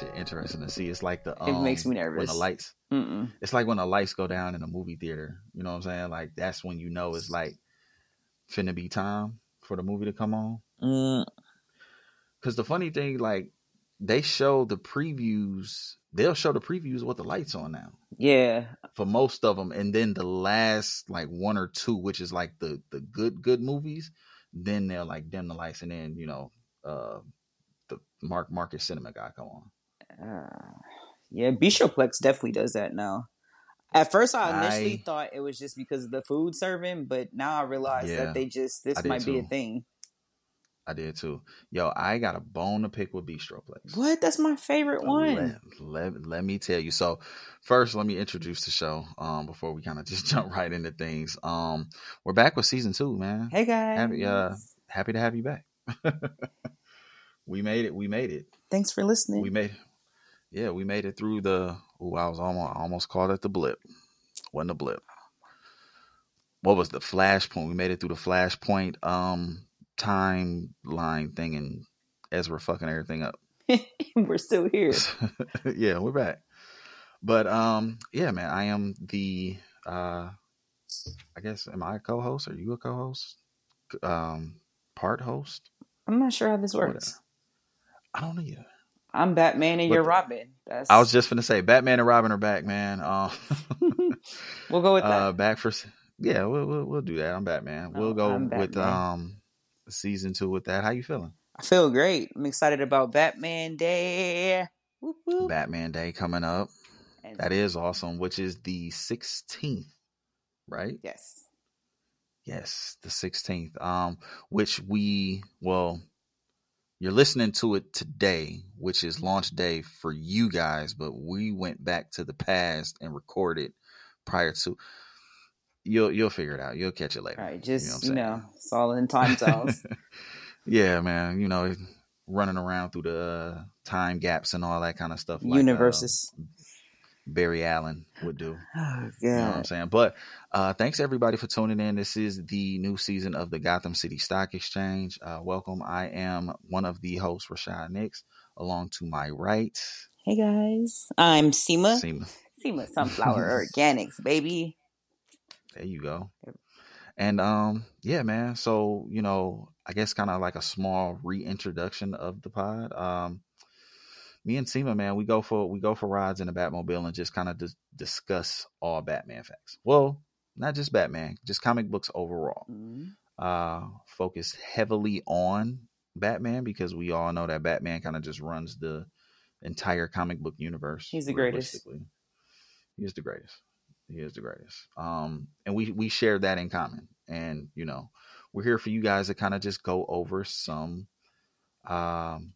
Shit interesting to see. It's like the It makes um, me when the lights. Mm-mm. It's like when the lights go down in a movie theater. You know what I'm saying? Like that's when you know it's like finna be time for the movie to come on. Mm, Because the funny thing, like they show the previews. They'll show the previews with the lights on now yeah, for most of them, and then the last like one or two, which is like the the good good movies, then they'll like dim the lights, and then you know uh the Mark Marcus Cinema guy come on. Uh, yeah. Bistroplex definitely does that now. At first, I initially I- thought it was just because of the food serving, but now I realize Yeah, that they just this might be a thing. I did too. Yo, I got a bone to pick with Bistroplex. What? That's my favorite one. Let, let, let me tell you. So, first, let me introduce the show um, before we kind of just jump right into things. Um, we're back with season two, man. Hey guys. Happy, uh, happy to have you back. we made it. We made it. Thanks for listening. We made. Yeah, we made it through the. Oh, I was almost I almost called it the blip. Wasn't a blip. What was the flashpoint? We made it through the flashpoint um timeline thing, and Ezra fucking everything up. We're still here. yeah, we're back. But um, yeah, man, I am the uh, I guess am I a co-host? Are you a co-host? Um, part host? I'm not sure how this Whatever. works. I don't know yet. I'm Batman and you're Robin. That's I was just gonna say Batman and Robin are back, man. Um, we'll go with that. uh, back for yeah, we'll, we'll we'll do that. I'm Batman. Oh, We'll go I'm with um season two with that. How you feeling? I feel great. I'm excited about Batman Day. Whoop, whoop. Batman Day coming up. And- That is awesome. Which is the 16th, right? yes. Yes, the 16th. Um, which we well, you're listening to it today, which is launch day for you guys, but we went back to the past and recorded prior to. You'll you'll figure it out. You'll catch it later. All right. Just I'm you know, it's all in time zones. yeah, man. You know, running around through the uh, time gaps and all that kind of stuff. like, uh, Universes. Barry Allen would do. Oh You know what I'm saying? But uh, thanks everybody for tuning in. This is the new season of the Gotham City Stock Exchange. Uh, welcome. I am one of the hosts, Rashad Nicks. Along to my right, Hey guys. I'm Seema. Seema. Seema Sunflower Organics, baby. There you go. And um, yeah, man. So you know, I guess kind of like a small reintroduction of the pod. Um, me and Seema, man, we go for we go for rides in the Batmobile and just kind of dis- discuss all Batman facts. Well, not just Batman, just comic books overall. Mhm. uh focused heavily on Batman because we all know that Batman kind of just runs the entire comic book universe. He's the greatest. He is the greatest. He is the greatest. Um and we we share that in common. And you know, we're here for you guys to kind of just go over some um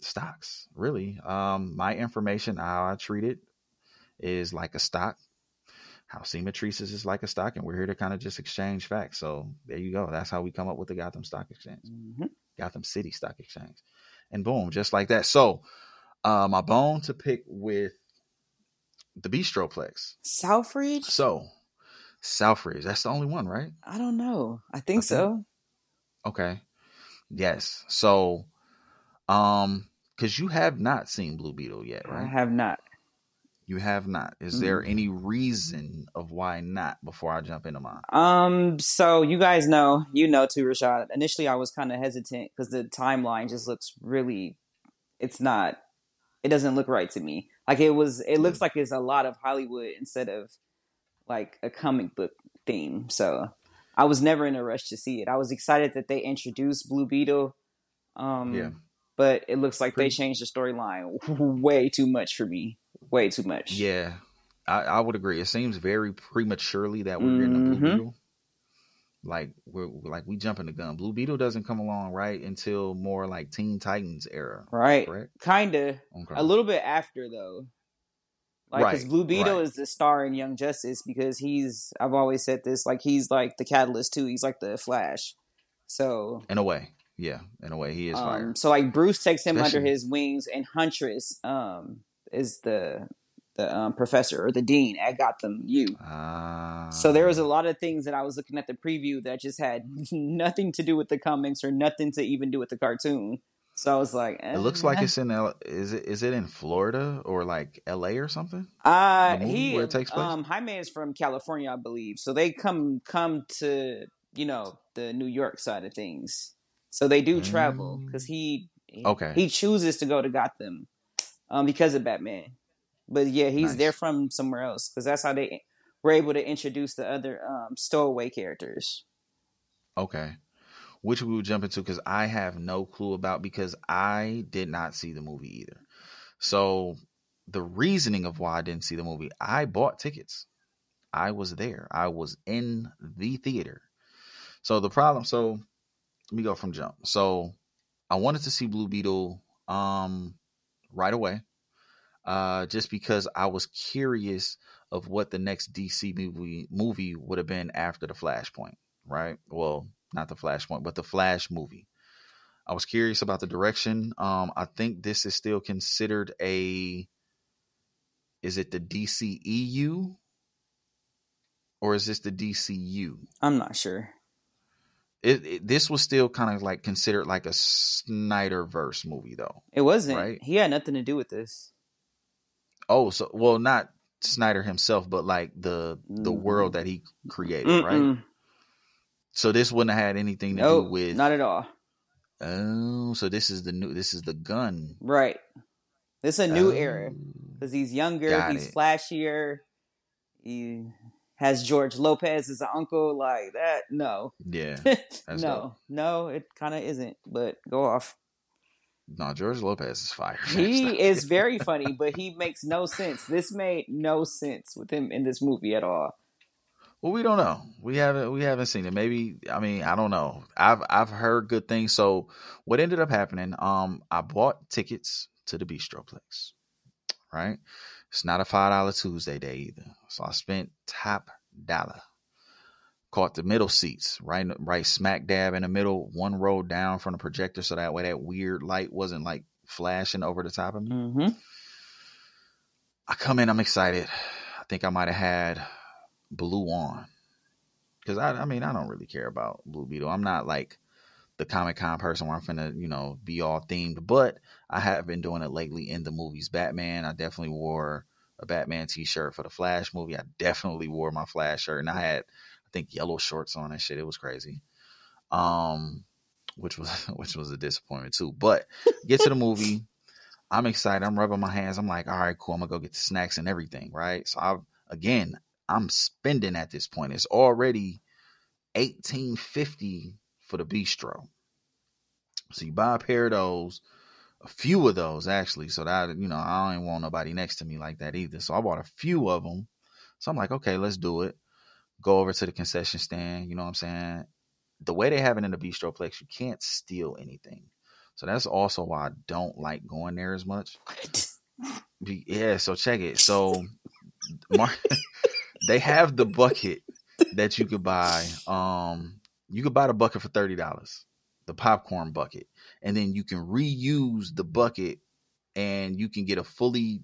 stocks, really. Um my information how I treat it is like a stock how Seema treats us is like a stock, and we're here to kind of just exchange facts. So there you go. That's how we come up with the Gotham Stock Exchange, Mhm. Gotham City Stock Exchange, and boom, just like that. So uh, my bone to pick with the Bistroplex. Southridge? So Southridge, that's the only one, right? I don't know. I think I think- so. Okay, yes. So, um, because you have not seen Blue Beetle yet, right? I have not. You have not. Is there any reason of why not? Before I jump into mine. Um, so you guys know, you know too, Rashad. Initially, I was kind of hesitant because the timeline just looks really, it's not, it doesn't look right to me. Like it was, it looks like it's a lot of Hollywood instead of like a comic book theme. So I was never in a rush to see it. I was excited that they introduced Blue Beetle. Um, Yeah. But it looks like they changed the storyline way too much for me. Way too much. Yeah, I, I would agree. It seems very prematurely that we're getting a Blue Mhm. Beetle. Like we're like we jumping the gun. Blue Beetle doesn't come along right until more like Teen Titans era, Right. correct? Kinda. Okay. A little bit after though. Like, because Right, Blue Beetle right. is the star in Young Justice because he's, I've always said this, like, he's like the catalyst too. He's like the Flash. So, in a way, yeah, in a way, he is fire. um, so like Bruce takes him under his wings, and Huntress um, is the the um, professor or the dean at Gotham U. Ah, So there was a lot of things that I was looking at the preview that just had nothing to do with the comics or nothing to even do with the cartoon. So I was like, eh. It looks like it's in L. Is it is it in Florida or like L.A. or something? Uh, he where it takes place? um Jaime is from California, I believe. So they come come to you know the New York side of things. So they do travel because he he- Mm. Okay. he chooses to go to Gotham um because of Batman. But yeah, he's Nice. there from somewhere else because that's how they were able to introduce the other um stowaway characters. Okay. Which we will jump into because I have no clue about because I did not see the movie either. So the reasoning of why I didn't see the movie, I bought tickets. I was there. I was in the theater. So the problem, so let me go from jump. So I wanted to see Blue Beetle um right away. Uh just because I was curious of what the next DC movie movie would have been after the Flashpoint, right? Well, not the Flashpoint, but the Flash movie. I was curious about the direction. Um, I think this is still considered a. Is it the DCEU, or is this the DCU? I'm not sure. It, it this was still kind of like considered like a Snyderverse movie, though. It wasn't. Right. He had nothing to do with this. Oh, so well, not Snyder himself, but like the the Mm. world that he created, right? Mm-mm. So this wouldn't have had anything to Nope, do with. not at all. Oh, so this is the new. This is the Gunn. Right. This is a new Oh, era because he's younger, he's it. flashier. He has George Lopez as an uncle like that. No, Yeah. no, dope. no, it kind of isn't. But go off. No, George Lopez is fire. He is very funny, but he makes no sense. This made no sense with him in this movie at all. Well, we don't know. We haven't we haven't seen it. Maybe I mean I don't know. I've I've heard good things. So what ended up happening? Um, I bought tickets to the Bistroplex. Right. It's not a five dollar Tuesday day either. So I spent top dollar. Caught the middle seats, right, right smack dab in the middle, one row down from the projector, so that way that weird light wasn't like flashing over the top of me. Mm-hmm. I come in, I'm excited. I think I might have had blue on. Cause I I mean I don't really care about Blue Beetle. I'm not like the Comic Con person where I'm finna, you know, be all themed, but I have been doing it lately in the movies. Batman, I definitely wore a Batman t shirt for the Flash movie. I definitely wore my Flash shirt and I had I think yellow shorts on and shit. It was crazy. Um which was which was a disappointment too. But get to the movie. I'm excited. I'm rubbing my hands. I'm like, all right, cool. I'm gonna go get the snacks and everything, right? So I again, I'm spending at this point. It's already 1850 for the bistro. So you buy a pair of those, a few of those actually. So that you know, I don't want nobody next to me like that either. So I bought a few of them. So I'm like, okay, let's do it. Go over to the concession stand. You know what I'm saying? The way they have it in the bistroplex, you can't steal anything. So that's also why I don't like going there as much. What? Yeah, so check it. So Mar- they have the bucket that you could buy. Um, you could buy the bucket for thirty dollars, the popcorn bucket, and then you can reuse the bucket, and you can get a fully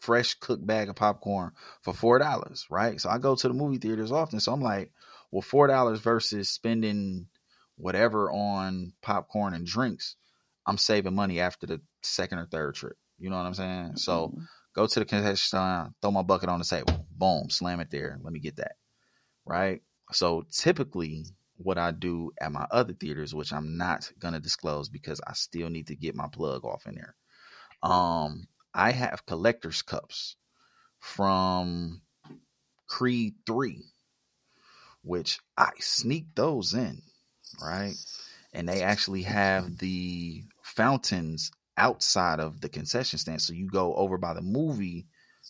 fresh cooked bag of popcorn for four dollars. Right. So I go to the movie theaters often. So I'm like, well, four dollars versus spending whatever on popcorn and drinks. I'm saving money after the second or third trip. You know what I'm saying? So mm-hmm. go to the concession stand, throw my bucket on the table, boom, slam it there. Let me get that. Right. So typically, what I do at my other theaters, which I'm not gonna disclose because I still need to get my plug off in there. Um, I have collector's cups from Creed Three, which I sneak those in, right? And they actually have the fountains outside of the concession stand. So you go over by the movie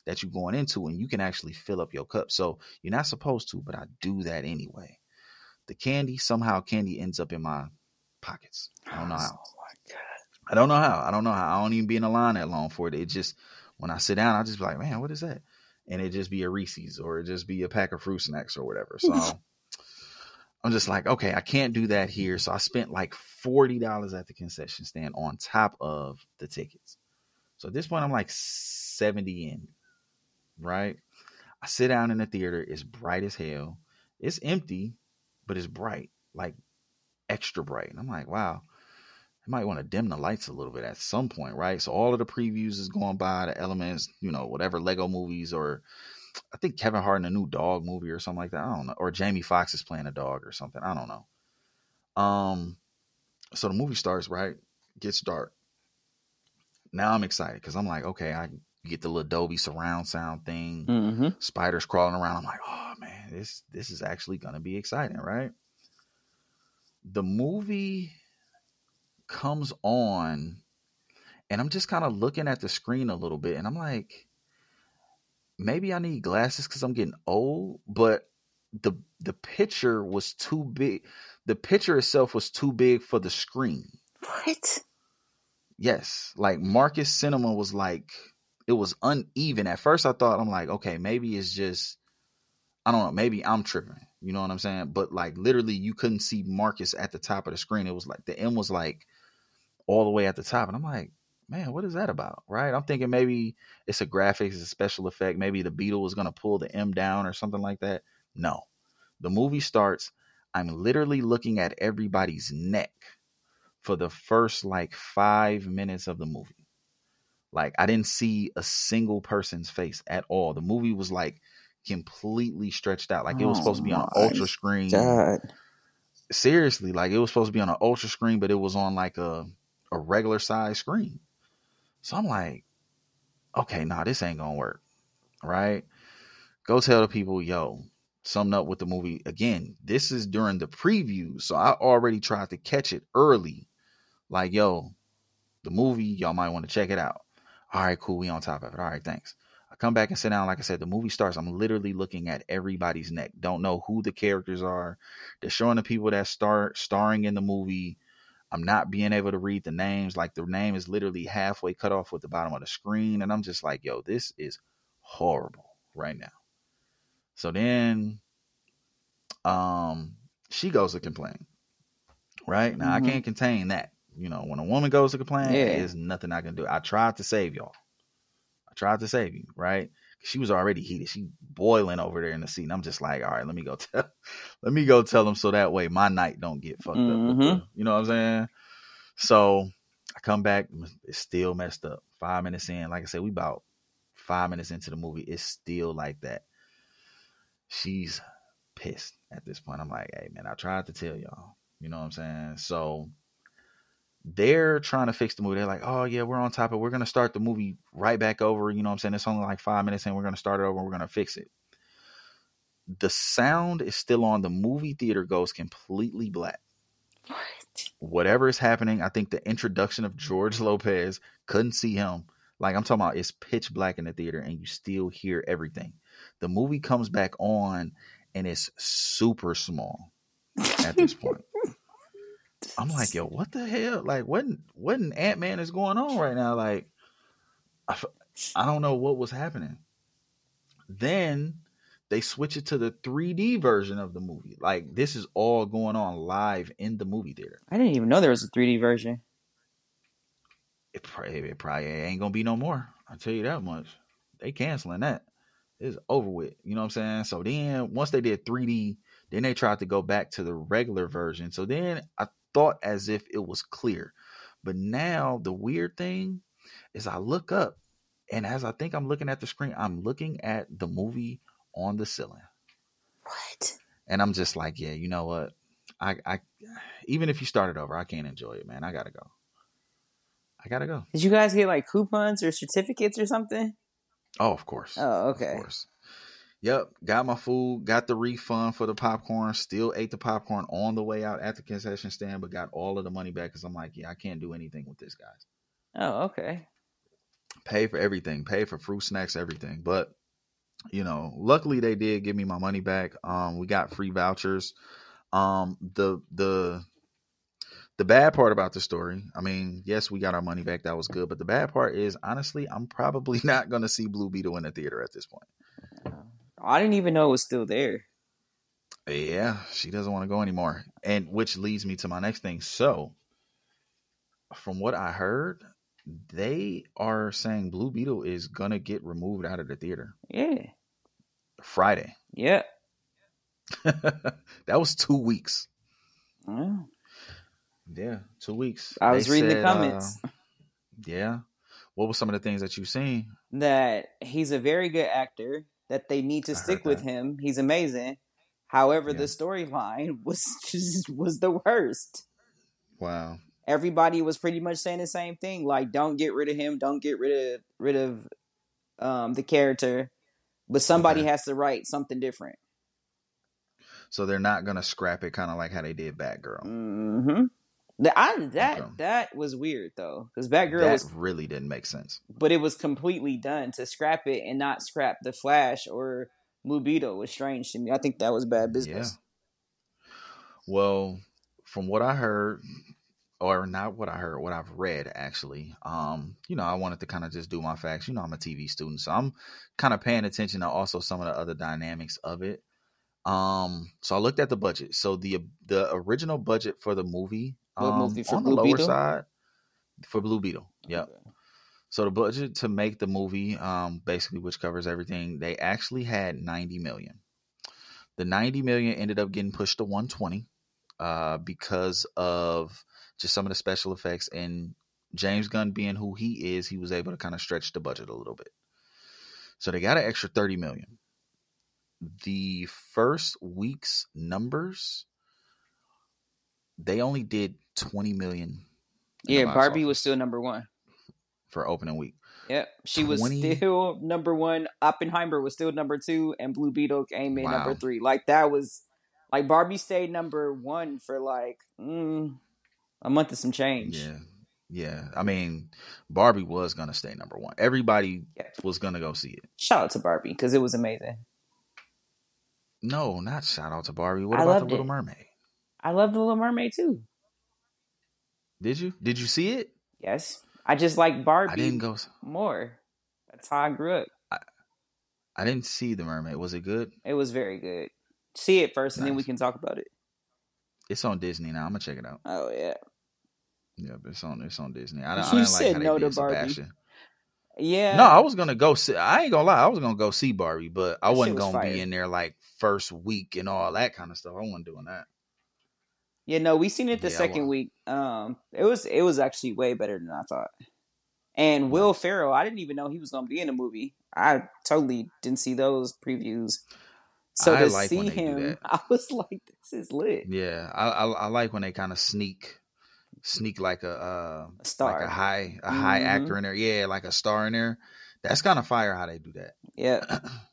that you're going into and you can actually fill up your cup. So you're not supposed to, but I do that anyway. The candy, somehow candy ends up in my pockets. I don't know how. Oh my god. I don't know how. I don't know how. I don't even be in a line that long for it. It just when I sit down, I just be like, man, what is that? And it just be a Reese's or it just be a pack of fruit snacks or whatever. So I'm just like, okay, I can't do that here. So I spent like forty dollars at the concession stand on top of the tickets. So at this point, I'm like seventy in, right? I sit down in the theater. It's bright as hell. It's empty, but it's bright, like extra bright. And I'm like, wow. I might want to dim the lights a little bit at some point, right? So all of the previews is going by, the elements, you know, whatever Lego movies or I think Kevin Hart in a new dog movie or something like that. I don't know. Or Jamie Foxx is playing a dog or something. I don't know. Um so the movie starts, right? Gets dark. Now I'm excited because I'm like, okay, I get the little Dolby surround sound thing, Mm-hmm. spiders crawling around. I'm like, oh man, this this is actually gonna be exciting, right? The movie comes on, and I'm just kind of looking at the screen a little bit, and I'm like, maybe I need glasses because I'm getting old, but the the picture was too big. The picture itself was too big for the screen. What? Yes, like Marcus Cinema was like it was uneven. At first, I thought I'm like, okay, maybe it's just I don't know, maybe I'm tripping. You know what I'm saying? But like literally, you couldn't see Marcus at the top of the screen. It was like the M was like all the way at the top, and I'm like, man, what is that about? Right? I'm thinking maybe it's a graphics, it's a special effect. Maybe the Beetle was gonna pull the M down or something like that. No, the movie starts. I'm literally looking at everybody's neck for the first like five minutes of the movie. Like I didn't see a single person's face at all. The movie was like completely stretched out. Like it was Oh supposed to be on ultra screen. God. Seriously, like it was supposed to be on an ultra screen, but it was on like a a regular size screen. So I'm like, okay, nah, this ain't gonna work. Right? Go tell the people, yo, something up with the movie. Again, this is during the preview, so I already tried to catch it early. Like, yo, the movie, y'all might want to check it out. All right, cool, we on top of it. All right, thanks. Come back and sit down. Like I said, the movie starts. I'm literally looking at everybody's neck. Don't know who the characters are. They're showing the people that start starring in the movie. I'm not being able to read the names. Like the name is literally halfway cut off with the bottom of the screen. And I'm just like, yo, this is horrible right now. So then um she goes to complain. Right? Now Mhm. I can't contain that. You know, when a woman goes to complain, Yeah. there's nothing I can do. I tried to save y'all. I tried to save you, right? She was already heated. She boiling over there in the seat. And I'm just like, all right, let me go tell let me go tell them so that way my night don't get fucked up. the- Mhm. you know what I'm saying? So I come back, it's still messed up. Five minutes in, like I said, we about five minutes into the movie. It's still like that. She's pissed at this point. I'm like, hey man, I tried to tell y'all. You know what I'm saying? So they're trying to fix the movie. They're like, oh yeah, we're on top of it. We're gonna start the movie right back over. You know what I'm saying? It's only like five minutes and We're gonna start it over and we're gonna fix it. The sound is still on. The movie theater goes completely black. What? Whatever is happening, I think the introduction of George Lopez couldn't see him. Like I'm talking about, it's pitch black in the theater and you still hear everything. The movie comes back on and it's super small at this point. I'm like, yo, what the hell? Like, what what in Ant Man is going on right now? Like, I don't know what was happening. Then they switch it to the 3D version of the movie. Like, this is all going on live in the movie theater. I didn't even know there was a 3D version. It probably, it probably ain't gonna be no more. I'll tell you that much. They canceling that. It's over with. You know what I'm saying? So then once they did 3D, then they tried to go back to the regular version. So then I thought as if it was clear. But now the weird thing is I look up and as I think I'm looking at the screen, I'm looking at the movie on the ceiling. What? And I'm just like, yeah, you know what? I I even if you started over, I can't enjoy it, man. I gotta go. I gotta go. Did you guys get like coupons or certificates or something? Oh, of course. Oh, okay. Of course. Yep. Got my food, got the refund for the popcorn, still ate the popcorn on the way out at the concession stand, but got all of the money back because I'm like, yeah, I can't do anything with this, guys. Oh, okay. Pay for everything, pay for fruit snacks, everything. But, you know, luckily they did give me my money back. Um, we got free vouchers. Um, the the the bad part about the story, I mean, yes, we got our money back. That was good. But the bad part is, honestly, I'm probably not going to see Blue Beetle in the theater at this point. I didn't even know it was still there. Yeah, she doesn't want to go anymore. And which leads me to my next thing. So, from what I heard, they are saying Blue Beetle is going to get removed out of the theater Yeah. Friday. Yeah. that was two weeks. Oh. Yeah, two weeks. I They was reading the said, uh, comments yeah. What were some of the things that you've seen? that he's a very good actor. That they need to I stick with him. He's amazing. However, Yeah. the storyline was just was the worst. Wow. Everybody was pretty much saying the same thing. Like, don't get rid of him. Don't get rid of rid of um, the character. But somebody Okay. has to write something different. So they're not gonna scrap it, kind of like how they did Batgirl. hmm That I, that Okay. that was weird though, because Batgirl that was, really didn't make sense. but it was completely done to scrap it and not scrap the Flash or Beetle was strange to me. I think that was bad business. Yeah. Well, from what I heard, or not what I heard, what I've read actually, um, you know, I wanted to kind of just do my facts. You know, I'm a TV student, so I'm kind of paying attention to also some of the other dynamics of it. Um, so I looked at the budget. So the the original budget for the movie, What um, movie, for on Blue the lower Beetle? side for Blue Beetle. Yep. Okay. So the budget to make the movie, um, basically which covers everything, they actually had 90 million. The 90 million ended up getting pushed to 120 uh, because of just some of the special effects and James Gunn being who he is, he was able to kind of stretch the budget a little bit. So they got an extra 30 million. The first week's numbers, they only did 20 million. Yeah, Barbie was still number one. for opening week. Yep, she was still number one. Oppenheimer was still number two, and Blue Beetle came in number three. Like that was like Barbie stayed number one for like mm, a month and some change. Yeah. Yeah. I mean, Barbie was to stay number one. Everybody Yeah. was to go see it. Shout out to Barbie because it was amazing. No, not shout out to Barbie. What I about The Little it. Mermaid? I love the Little Mermaid too. Did you? Did you see it? Yes, I just like Barbie I didn't go. more. That's how I grew up. I didn't see The Mermaid. Was it good? It was very good. See it first, and then we can talk about it. It's on Disney now. I'm going to check it out. Oh yeah, Yeah, but it's on it's on Disney. I, don't- I You didn't said like how no they to Barbie. Sebastian. yeah. No, I was gonna go see. I ain't gonna lie. I was gonna go see Barbie, but I That wasn't was gonna fire. be in there like first week and all that kind of stuff. I wasn't doing that. Yeah, no, we seen it the Yeah, second wa- week. Um, it was it was actually way better than I thought. And Will Ferrell, I didn't even know he was gonna be in the movie. I totally didn't see those previews. So I to like see when they do him. I was like, "This is lit." Yeah, I I, I like when they kind of sneak, sneak like a uh, A star. like a high a high Mhm. actor in there. Yeah, like a star in there. That's kind of fire how they do that. Yeah,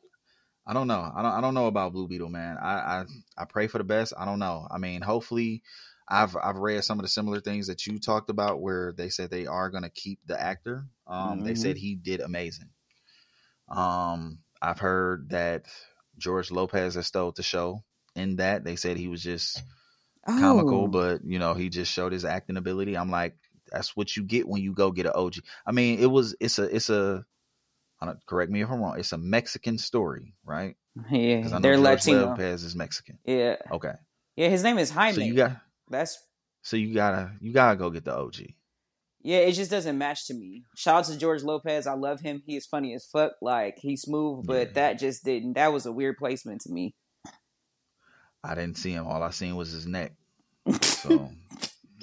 I don't know. I don't. I don't know about Blue Beetle, man. I, I I pray for the best. I don't know. I mean, hopefully, I've I've read some of the similar things that you talked about, where they said they are going to keep the actor. Um, they Mhm. said he did amazing. Um, I've heard that George Lopez has stole the show. In that, they said he was just comical, Oh. but you know, he just showed his acting ability. I'm like, that's what you get when you go get an OG. I mean, it was it's a it's a I don't, correct me if I'm wrong. It's a Mexican story, right? yeah, I know they're George Latino. Lopez is Mexican. Yeah, Okay, yeah, his name is Jaime. so you got That's so you gotta you gotta go get the OG. yeah, it just doesn't match to me. Shout out to George Lopez. I love him. He is funny as fuck. Like he's smooth, but Yeah. that just didn't. That was a weird placement to me. I didn't see him. All I seen was his neck. So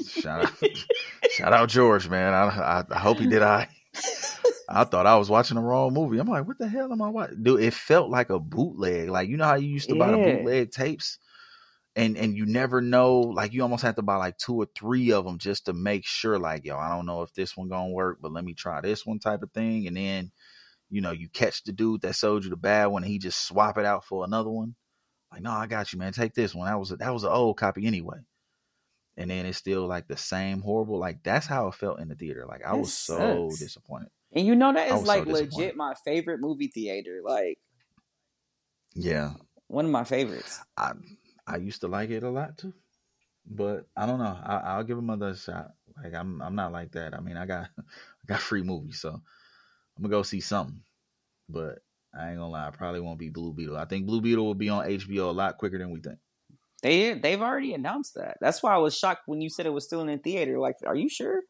shout out, shout out George, man. I, I I hope he did. I I thought I was watching the wrong movie. I'm like, what the hell am I watching? Dude, it felt like a bootleg. Like you know how you used to buy the bootleg tapes, and and you never know. Like you almost have to buy like two or three of them just to make sure. Like yo, I don't know if this one gonna work, but let me try this one type of thing. And then you know you catch the dude that sold you the bad one, and he just swap it out for another one. Like no, I got you, man. Take this one. That was a, that was an old copy anyway. And then it's still like the same horrible. Like that's how it felt in the theater. Like I That was so disappointed. And you know that is was so like legit my favorite movie theater. Like Yeah, one of my favorites. I I used to like it a lot too, but I don't know. I, I'll give him another shot. Like I'm I'm not like that. I mean, I got I got free movies, so I'm gonna go see something. But I ain't gonna lie, I probably won't be Blue Beetle. I think Blue Beetle will be on HBO a lot quicker than we think. They they've already announced that. That's why I was shocked when you said it was still in the theater. Like, are you sure?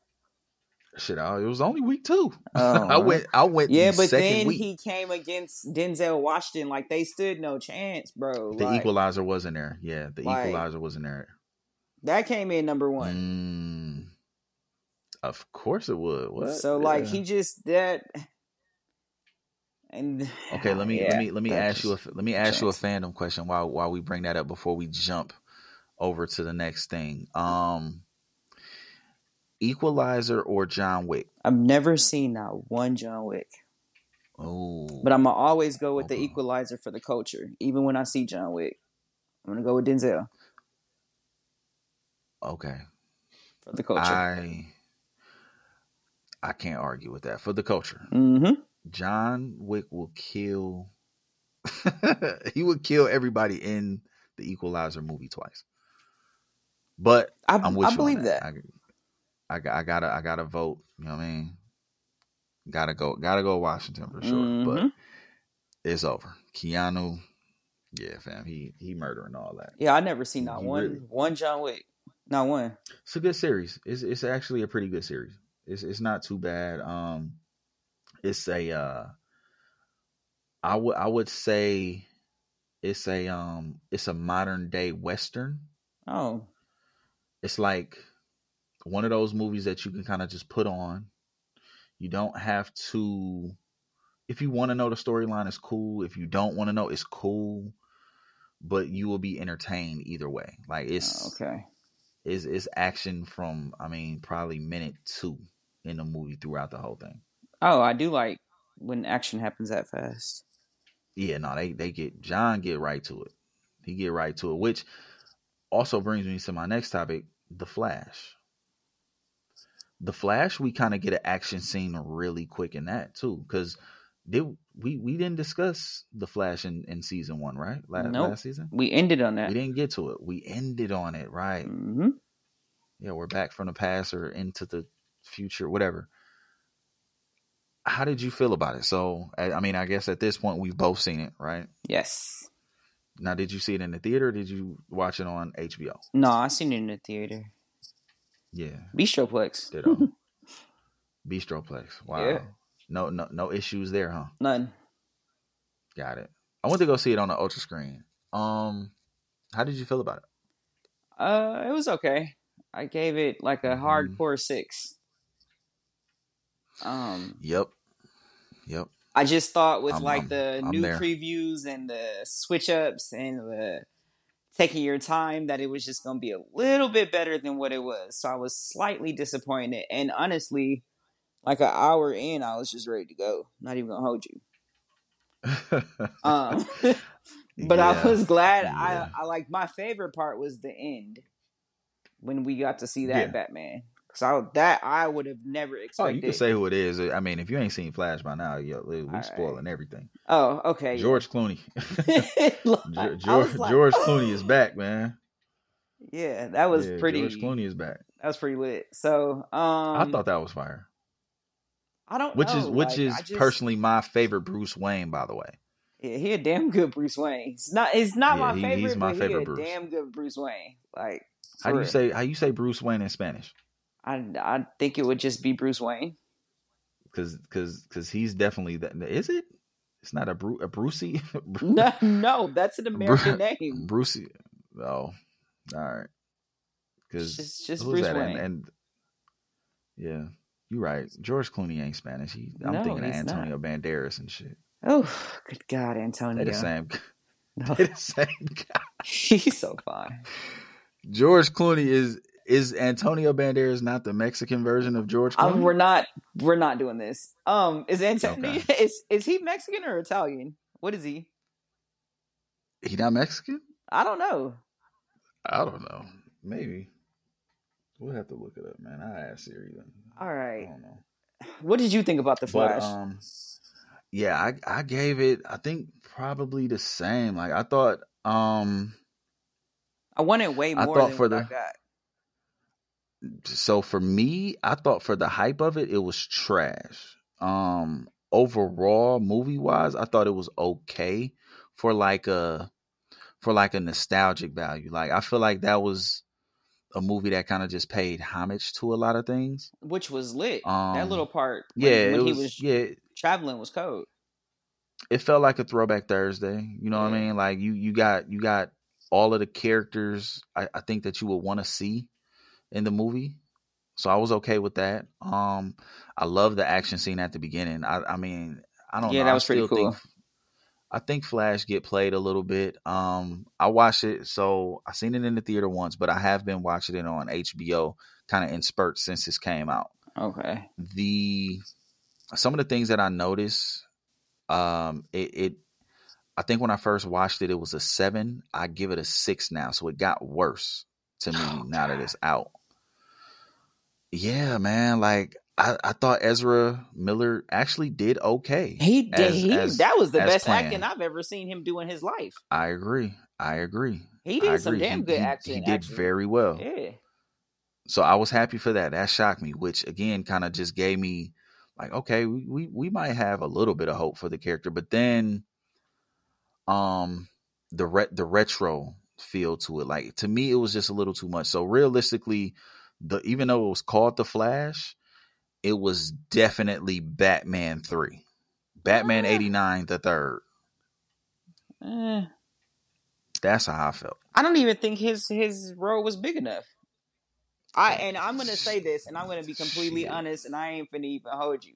Shit, I, it was only week two. Oh, I went I went Yeah, the but second then week. he came against Denzel Washington. Like they stood no chance, bro. the Like, Equalizer wasn't there. Yeah, the Like- Equalizer wasn't there. That came in number one. Mm, of course it would. What? So like he just that and Okay, let me Yeah, let me let me that ask you a let me ask you a fandom question while while we bring that up before we jump over to the next thing. Um Equalizer or John Wick? I've never seen not one John Wick. Oh. But I'm gonna always go with the equalizer for the culture. Even when I see John Wick. I'm gonna go with Denzel okay. for the culture. I I can't argue with that. For the culture. mm-hmm. John Wick will kill he would kill everybody in the Equalizer movie twice. But I, I'm with I believe that. that. I, I, I gotta I gotta vote. You know what I mean? Gotta go gotta go Washington for sure. But Mhm. it's over. Keanu, yeah, fam, he he murdering all that. Yeah, I never seen not You one really- one John Wick. Not one. It's a good series. It's it's actually a pretty good series. It's it's not too bad. Um, it's a uh, I would I would say it's a um it's a modern day western. Oh. it's like one of those movies that you can kind of just put on. You don't have to if you want to know the storyline it's cool. If you don't want to know it's cool, but you will be entertained either way. Like it's Oh, okay. it's, it's action from I mean probably minute 2 in the movie throughout the whole thing. Oh, I do like when action happens that fast. Yeah, no, they they get John get right to it. He get right to it, which also brings me to my next topic, the Flash. The Flash, we kind of get an action scene really quick in that too, because did we we didn't discuss the Flash in, in season one, right? Last, Nope. last season, We ended on that. we didn't get to it. We ended on it, right? hmm Yeah, we're back from the past or into the future, whatever. How did you feel about it? So, I I mean, I guess at this point we've both seen it, right? Yes. Now, did you see it in the theater? or Did you watch it on HBO? No, I seen it in the theater. Yeah, Bistroplex. ditto. Bistroplex. Wow. Yeah. No, no, no issues there, huh? None. Got it. I went to go see it on the ultra screen. Um, how did you feel about it? Uh, it was okay. I gave it like a Mhm. hardcore six. Um, Yep. Yep. I just thought with I'm- like I'm- the I'm new there. previews and the switch ups and the taking your time that it was just going to be a little bit better than what it was. So I was slightly disappointed. And honestly, like an hour in, I was just ready to go. Not even going to hold you. Um, but I was glad. Yeah. I, I like my favorite part was the end when we got to see that Yeah. Batman. So that I would have never expected. Oh, you can say who it is. I mean, if you ain't seen Flash by now, yo, we right. spoiling everything. oh, okay. George Clooney. Like, George, like, George Clooney is back, man. Yeah, that was Yeah, pretty. George Clooney is back. That was pretty lit. So, um, I thought that was fire. I don't Which know, is which like, is just- personally my favorite Bruce Wayne, by the way. Yeah, he a damn good Bruce Wayne. It's not. It's not Yeah, my he- favorite, he's my favorite he a Bruce. damn good Bruce Wayne. Like, How do you real. say how you say Bruce Wayne in Spanish? I I think it would just be Bruce Wayne. Because because because he's definitely that. Is it? It's not a Bru a Brucey. No, no, that's an American name. Brucey. Oh, all right. Because just, just Bruce? Wayne. And, and yeah, you're right. George Clooney ain't Spanish. He, I'm No, thinking of he's not. Antonio Banderas and shit. oh, good God, Antonio. They Antonio. the same. No, They the same guy. he's so fine. George Clooney is is Antonio Banderas not the Mexican version of George Clooney? Um, we're not. We're not doing this. Um, is Antonio? Is is he Mexican or Italian? What is he? he not Mexican? I don't know. I don't know. Maybe. We'll have to look it up, man. I asked Siri then. All right. I don't know. What did you think about the But Flash? um yeah, I I gave it I think probably the same. Like I thought um I wanted way I more thought than for what I the- got. So for me, I thought for the hype of it, it was trash. Um, overall, movie wise, I thought it was okay for like a for like a nostalgic value. Like I feel like that was a movie that kind of just paid homage to a lot of things. which was lit. Um, that little part, when, Yeah, when it he was, was yeah. traveling, was cold. It felt like a throwback Thursday. You know what I mean? Like you you got you got all of the characters I, I think that you would want to see in the movie. So I was okay with that. Um, I love the action scene at the beginning. I, I mean, I don't Yeah, know. that was pretty cool. think I think Flash get played a little bit. Um, I watched it, so I seen it in the theater once, but I have been watching it on HBO, kind of in spurts since this came out. Okay. The some of the things that I noticed, um, it, it I think when I first watched it, it was a seven. I give it a six now, so it got worse to me Oh, now that it's out. Yeah, man. Like I, I thought Ezra Miller actually did okay. He did. as- he, as- that was the best planned. acting I've ever seen him do in his life. I agree. I agree. He did some damn He- good he, acting. He did actually. very well. Yeah. So I was happy for that. That shocked me, which again kind of just gave me like, okay, we, we we might have a little bit of hope for the character. But then um the re- the retro feel to it, like to me it was just a little too much. So realistically, the even though it was called the Flash, it was definitely Batman 3. Batman Ah. 89 the third. Eh, That's how I felt. I don't even think his his role was big enough. I and I'm gonna say this, and I'm gonna be completely Shit. honest, and I ain't finna even hold you.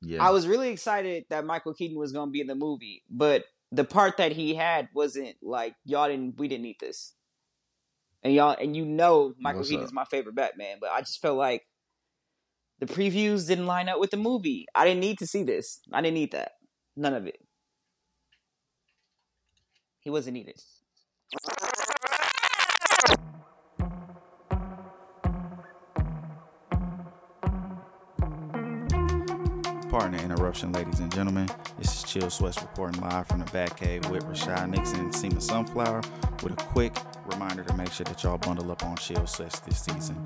Yeah. I was really excited that Michael Keaton was gonna be in the movie, but the part that he had wasn't like y'all didn't we didn't need this. And y'all and you know Michael What's Keaton's up? my favorite Batman, but I just felt like the previews didn't line up with the movie. I didn't need to see this. I didn't need that. None of it. He wasn't needed. Pardon the interruption, ladies and gentlemen. This is Chill Sweats reporting live from the Batcave with Rashad Nixon and Seema Sunflower with a quick reminder to make sure that y'all bundle up on Chill Sweats this season.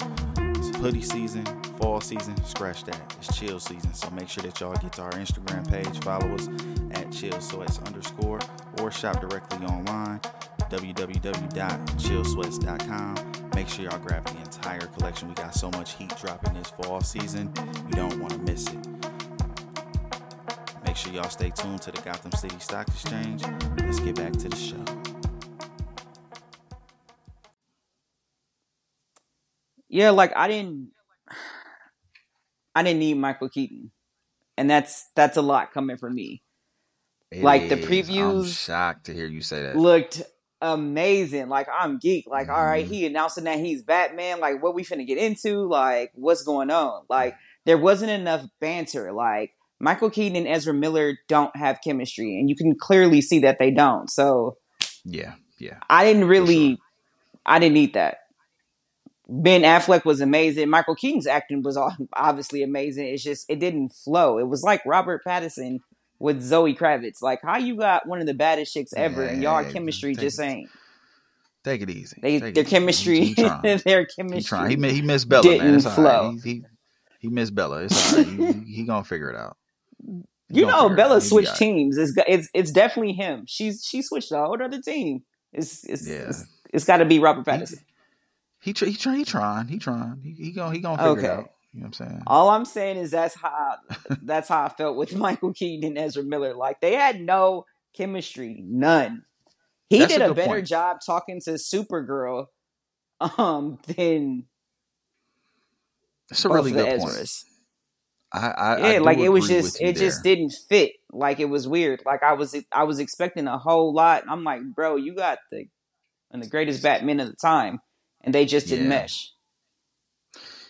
It's hoodie season, fall season, scratch that. It's chill season. So make sure that y'all get to our Instagram page, follow us at Chill Sweats underscore, or shop directly online, www.chillsweats.com. Make sure y'all grab the entire collection. We got so much heat dropping this fall season. You don't want to miss it. Make sure y'all stay tuned to the Gotham City Stock Exchange. Let's get back to the show. Yeah, like I didn't I didn't need Michael Keaton. And that's that's a lot coming from me. It like, the is. I'm previews shocked to hear you say that. Looked amazing. Like I'm geek. Like, all right, Mhm. he announcing that he's Batman. Like, what we finna get into? Like, what's going on? Like, there wasn't enough banter. Like, Michael Keaton and Ezra Miller don't have chemistry, and you can clearly see that they don't. So yeah, yeah. I didn't really, sure. I didn't need that. Ben Affleck was amazing. Michael Keaton's acting was obviously amazing. It's just it didn't flow. It was like Robert Pattinson with Zoe Kravitz. Like how you got one of the baddest chicks ever, and y'all Yeah, chemistry take just ain't. Take it easy. They Take their it chemistry, He, he trying. their chemistry. trying. He, he missed Bella, man. didn't It's flow. right. He, he, he missed Bella. It's all right. he, he, he gonna figure it out. He you know, Bella. He switched teams. It's, it's it's definitely him. She's she switched to a whole other team. It's it's Yeah. it's, it's got to be Robert He, Pattinson. He, try, he, try, he trying. He trying. He, he gonna, he gonna figure it out. You know what I'm saying? All I'm saying is that's how that's how I felt with Michael Keaton and Ezra Miller. Like they had no chemistry, none. He That's did a a, better point. job talking to Supergirl um than It's a really good point. Ezras. I, I, I Yeah, do like it was just it just didn't fit. Like it was weird. Like I was I was expecting a whole lot. I'm like, bro, you got the and the greatest Batman of the time, and they just didn't Yeah. mesh.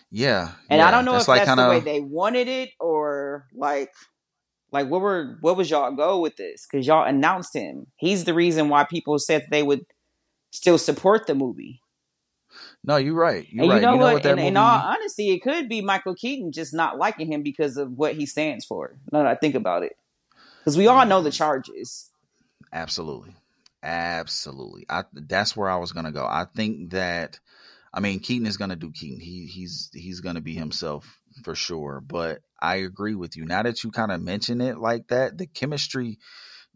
Yeah, And yeah. I don't know that's if like that's kind the way they wanted it or like like what were what was y'all go with this? Because y'all announced him. He's the reason why people said they would still support the movie. no. You're right. You're and right. you know what? that in, movie? in all honesty, it could be Michael Keaton just not liking him because of what he stands for. Now that I think about it, because we all mm. know the charges. Absolutely. Absolutely. I that's where I was gonna go. I think that I mean Keaton is gonna do Keaton. He he's he's gonna be himself for sure. But I agree with you. Now that you kind of mention it like that, the chemistry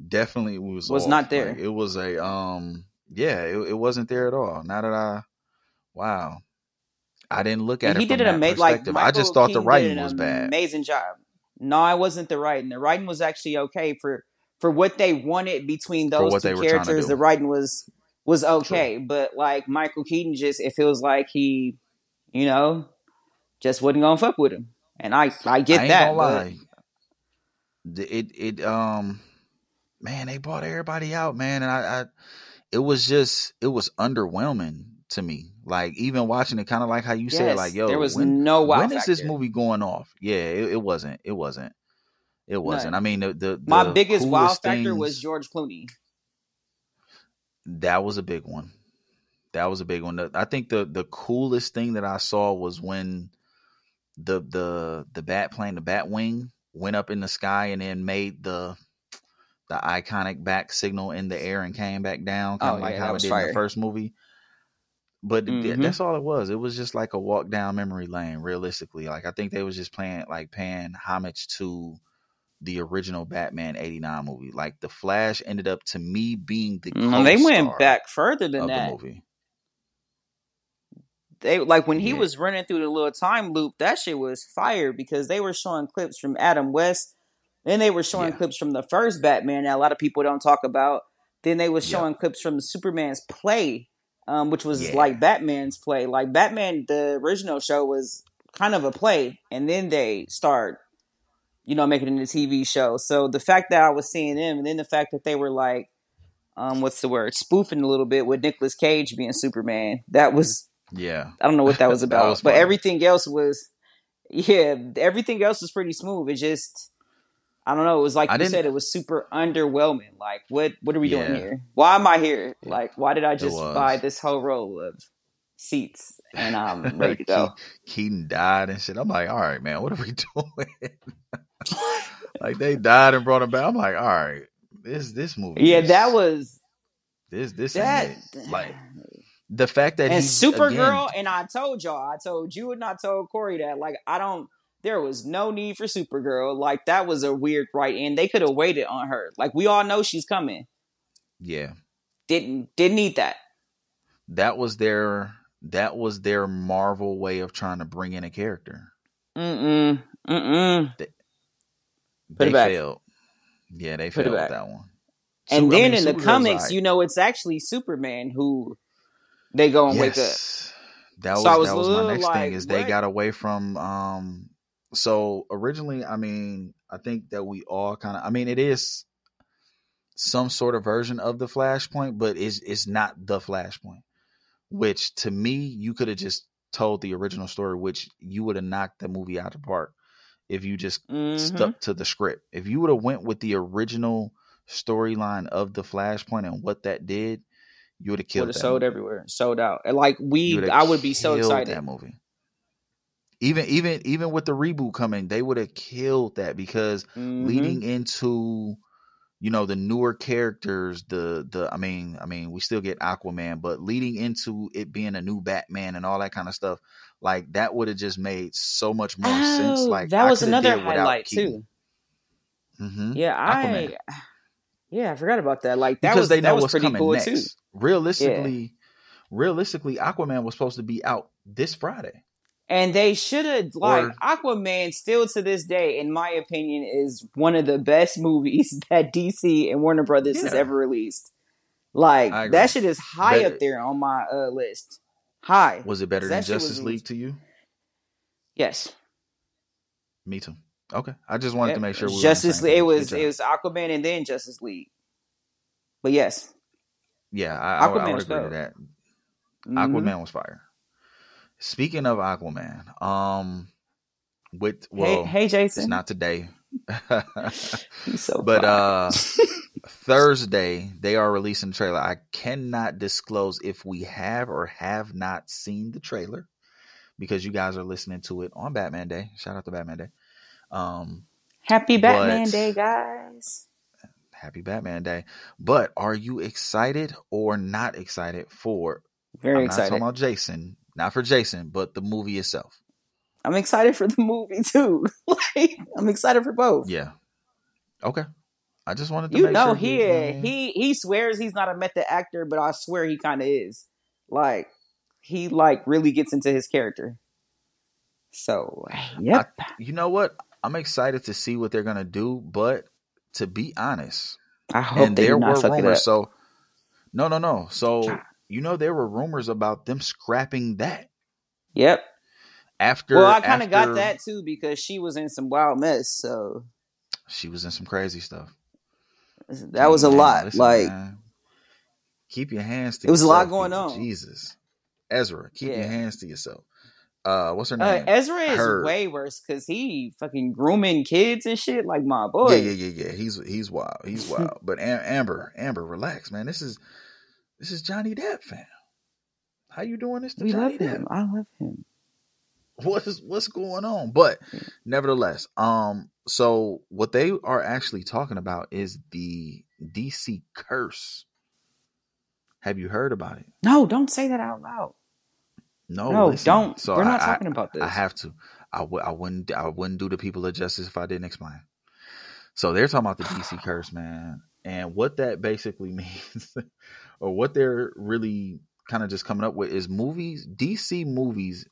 definitely was Was off. not there. Like, it was a um yeah, it, it wasn't there at all. Now that I wow. I didn't look at And it he from did an amazing. Like. Michael I just thought the writing was bad. Amazing job. No, I wasn't the writing. The writing was actually okay for for what they wanted between those two they were trying to characters. The writing was was okay, but like Michael Keaton, just it feels like he, you know, just wasn't gonna fuck with him, and I I get I that. but- lie. It it um man, they bought everybody out, man, and I, I it was just it was underwhelming to me. Like even watching it, kind of like how you said, like yo, there was when, no wow when is this movie going off? Yeah, it, it wasn't. It wasn't. It wasn't. I mean, the, the My biggest wow factor was George Clooney. That was a big one. That was a big one. I think the the coolest thing that I saw was when the the the bat plane, the bat wing, went up in the sky and then made the the iconic bat signal in the air and came back down, kind Oh, of like yeah, how it did in fire. the first movie. But Mhm. that's all it was. It was just like a walk down memory lane. Realistically, like I think they was just playing like paying homage to the original Batman '89 movie. Like the Flash ended up to me being the Mm, they went back further than that. movie. They like when he Yeah. was running through the little time loop, that shit was fire because they were showing clips from Adam West, then they were showing Yeah. clips from the first Batman that a lot of people don't talk about. Then they was Yeah. showing clips from Superman's play, um, which was like Batman's play. Like Batman, the original show was kind of a play, and then they start, you know, making it a TV show. So the fact that I was seeing them, and then the fact that they were like, um, what's the word, spoofing a little bit with Nicolas Cage being Superman, that was Yeah, I don't know what that was That about, was but everything else was, yeah, everything else was pretty smooth. It just, I don't know. It was like I you said, it was super underwhelming. Like, what, what are we doing here? Why am I here? Yeah. Like, why did I just buy this whole row of seats and I'm ready to go? Keaton died and shit. I'm like, all right, man, what are we doing? like they died and brought him back. I'm like, all right, this this movie. yeah, is- that was this this that. like the fact that and Supergirl, again- and I told y'all, I told you and I told Corey that, like, I don't, there was no need for Supergirl. Like, that was a weird right in. They could have waited on her. Like, we all know she's coming. yeah, Didn't didn't need that. that was their that was their Marvel way of trying to bring in a character. Mm Mm mm mm. Put they it back. failed. Yeah, they Put failed with that one. And Super- I then mean, in the comics, you know, it's actually Superman who they go and wake up. That was So was that was my next like, thing is they got away from um so originally I mean I think that we all kind of I mean it is some sort of version of the flashpoint but it's it's not the flashpoint which to me you could have just told the original story which you would have knocked the movie out of the park if you just Mhm. stuck to the script if you would have went with the original storyline of the flashpoint and what that did you would have Would killed have sold movie. everywhere, sold out. And like we, I would be so excited. That movie. Even even even with the reboot coming, they would have killed that because Mhm. leading into you know the newer characters, the the I mean I mean we still get Aquaman, but leading into it being a new Batman and all that kind of stuff, like that would have just made so much more sense. Oh, Like that I was another highlight too. Mhm. Yeah, I. Aquaman. Yeah, I forgot about that. Like that because was they that know was what's pretty coming cool next. too. Realistically, realistically, Aquaman was supposed to be out this Friday. And they should have like Or- Aquaman. Still to this day, in my opinion, is one of the best movies that DC and Warner Brothers has ever released. Like that shit is high Bet- up there on my uh, list. High. Was it better than Justice League to you? Yes. Me too. Okay, I just wanted to make sure we Justice League. It was it was Aquaman and then Justice League. But yes, Yeah, I, I, I Aquaman would was agree to that. Mhm. Aquaman was fire. Speaking of Aquaman, um, with well, hey, hey, it's Jason. not today, He's so but fire. uh, Thursday they are releasing the trailer. I cannot disclose if we have or have not seen the trailer because you guys are listening to it on Batman Day. Shout out to Batman Day. Um, Happy Batman but- Day, guys. happy Batman Day. But are you excited or not excited for? Very I'm excited. not talking about Jason, not for Jason, but the movie itself. I'm excited for the movie too. like I'm excited for both. Yeah. Okay. I just wanted to You make know sure he yeah. he he swears he's not a method actor, but I swear he kind of is. Like he like really gets into his character. So yep. You know what? I'm excited to see what they're gonna do, but to be honest, I, hope and there were rumors. So No, no, no. So you know there were rumors about them scrapping that Yep. after. Well, I kind of got that too because she was in some wild mess. So She was in some crazy stuff. That was a Man, lot. listen, like man. keep your hands to. It was a lot going people. on. Jesus, Ezra, keep your hands to yourself. Uh, what's her uh, name? Ezra is Her. way worse because he fucking grooming kids and shit. Like my boy. Yeah, yeah, yeah, yeah. He's he's wild. He's wild. but Am- Amber, Amber, relax, man. This is this is Johnny Depp, fam. How you doing this to We Johnny love Depp? him. I love him. What is what's going on but nevertheless um so what they are actually talking about is the dc curse have you heard about it No, don't say that out loud. no no, listen. don't. so We're not I- talking about this. i have to I w- I wouldn't i wouldn't do the people a justice if i didn't explain so they're talking about the dc curse man and what that basically means or what they're really kind of just coming up with is movies dc movies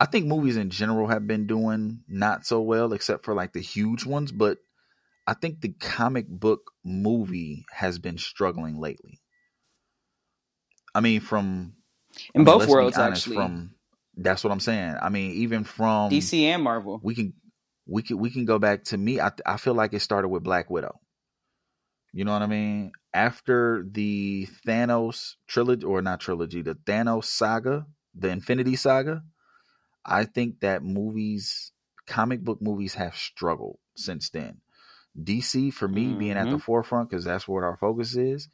I think movies in general have been doing not so well, except for like the huge ones. But I think the comic book movie has been struggling lately. I mean, from I In mean, both worlds, honest, actually. From that's what I'm saying. I mean, even from DC and Marvel. we can we can we can go back to me. I I feel like it started with Black Widow. You know what I mean? After the Thanos trilogy or not trilogy, the Thanos saga, the Infinity Saga, I think that movies, comic book movies have struggled since then. DC for me being at the Mhm. forefront cuz that's what our focus is.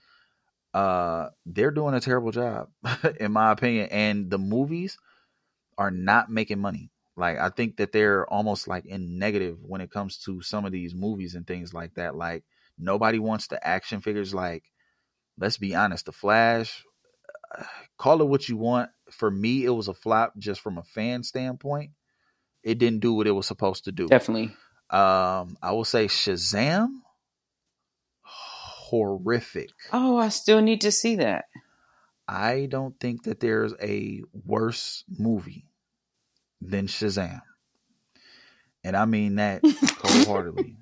Uh they're doing a terrible job in my opinion and the movies are not making money. Like I think that they're almost like in negative when it comes to some of these movies and things like that. Like nobody wants the action figures. Like let's be honest, the Flash. Call it what you want. For me, it was a flop just from a fan standpoint. It didn't do what it was supposed to do. Definitely. Um, I will say Shazam, horrific. Oh, I still need to see that. I don't think that there's a worse movie than Shazam. And I mean that wholeheartedly.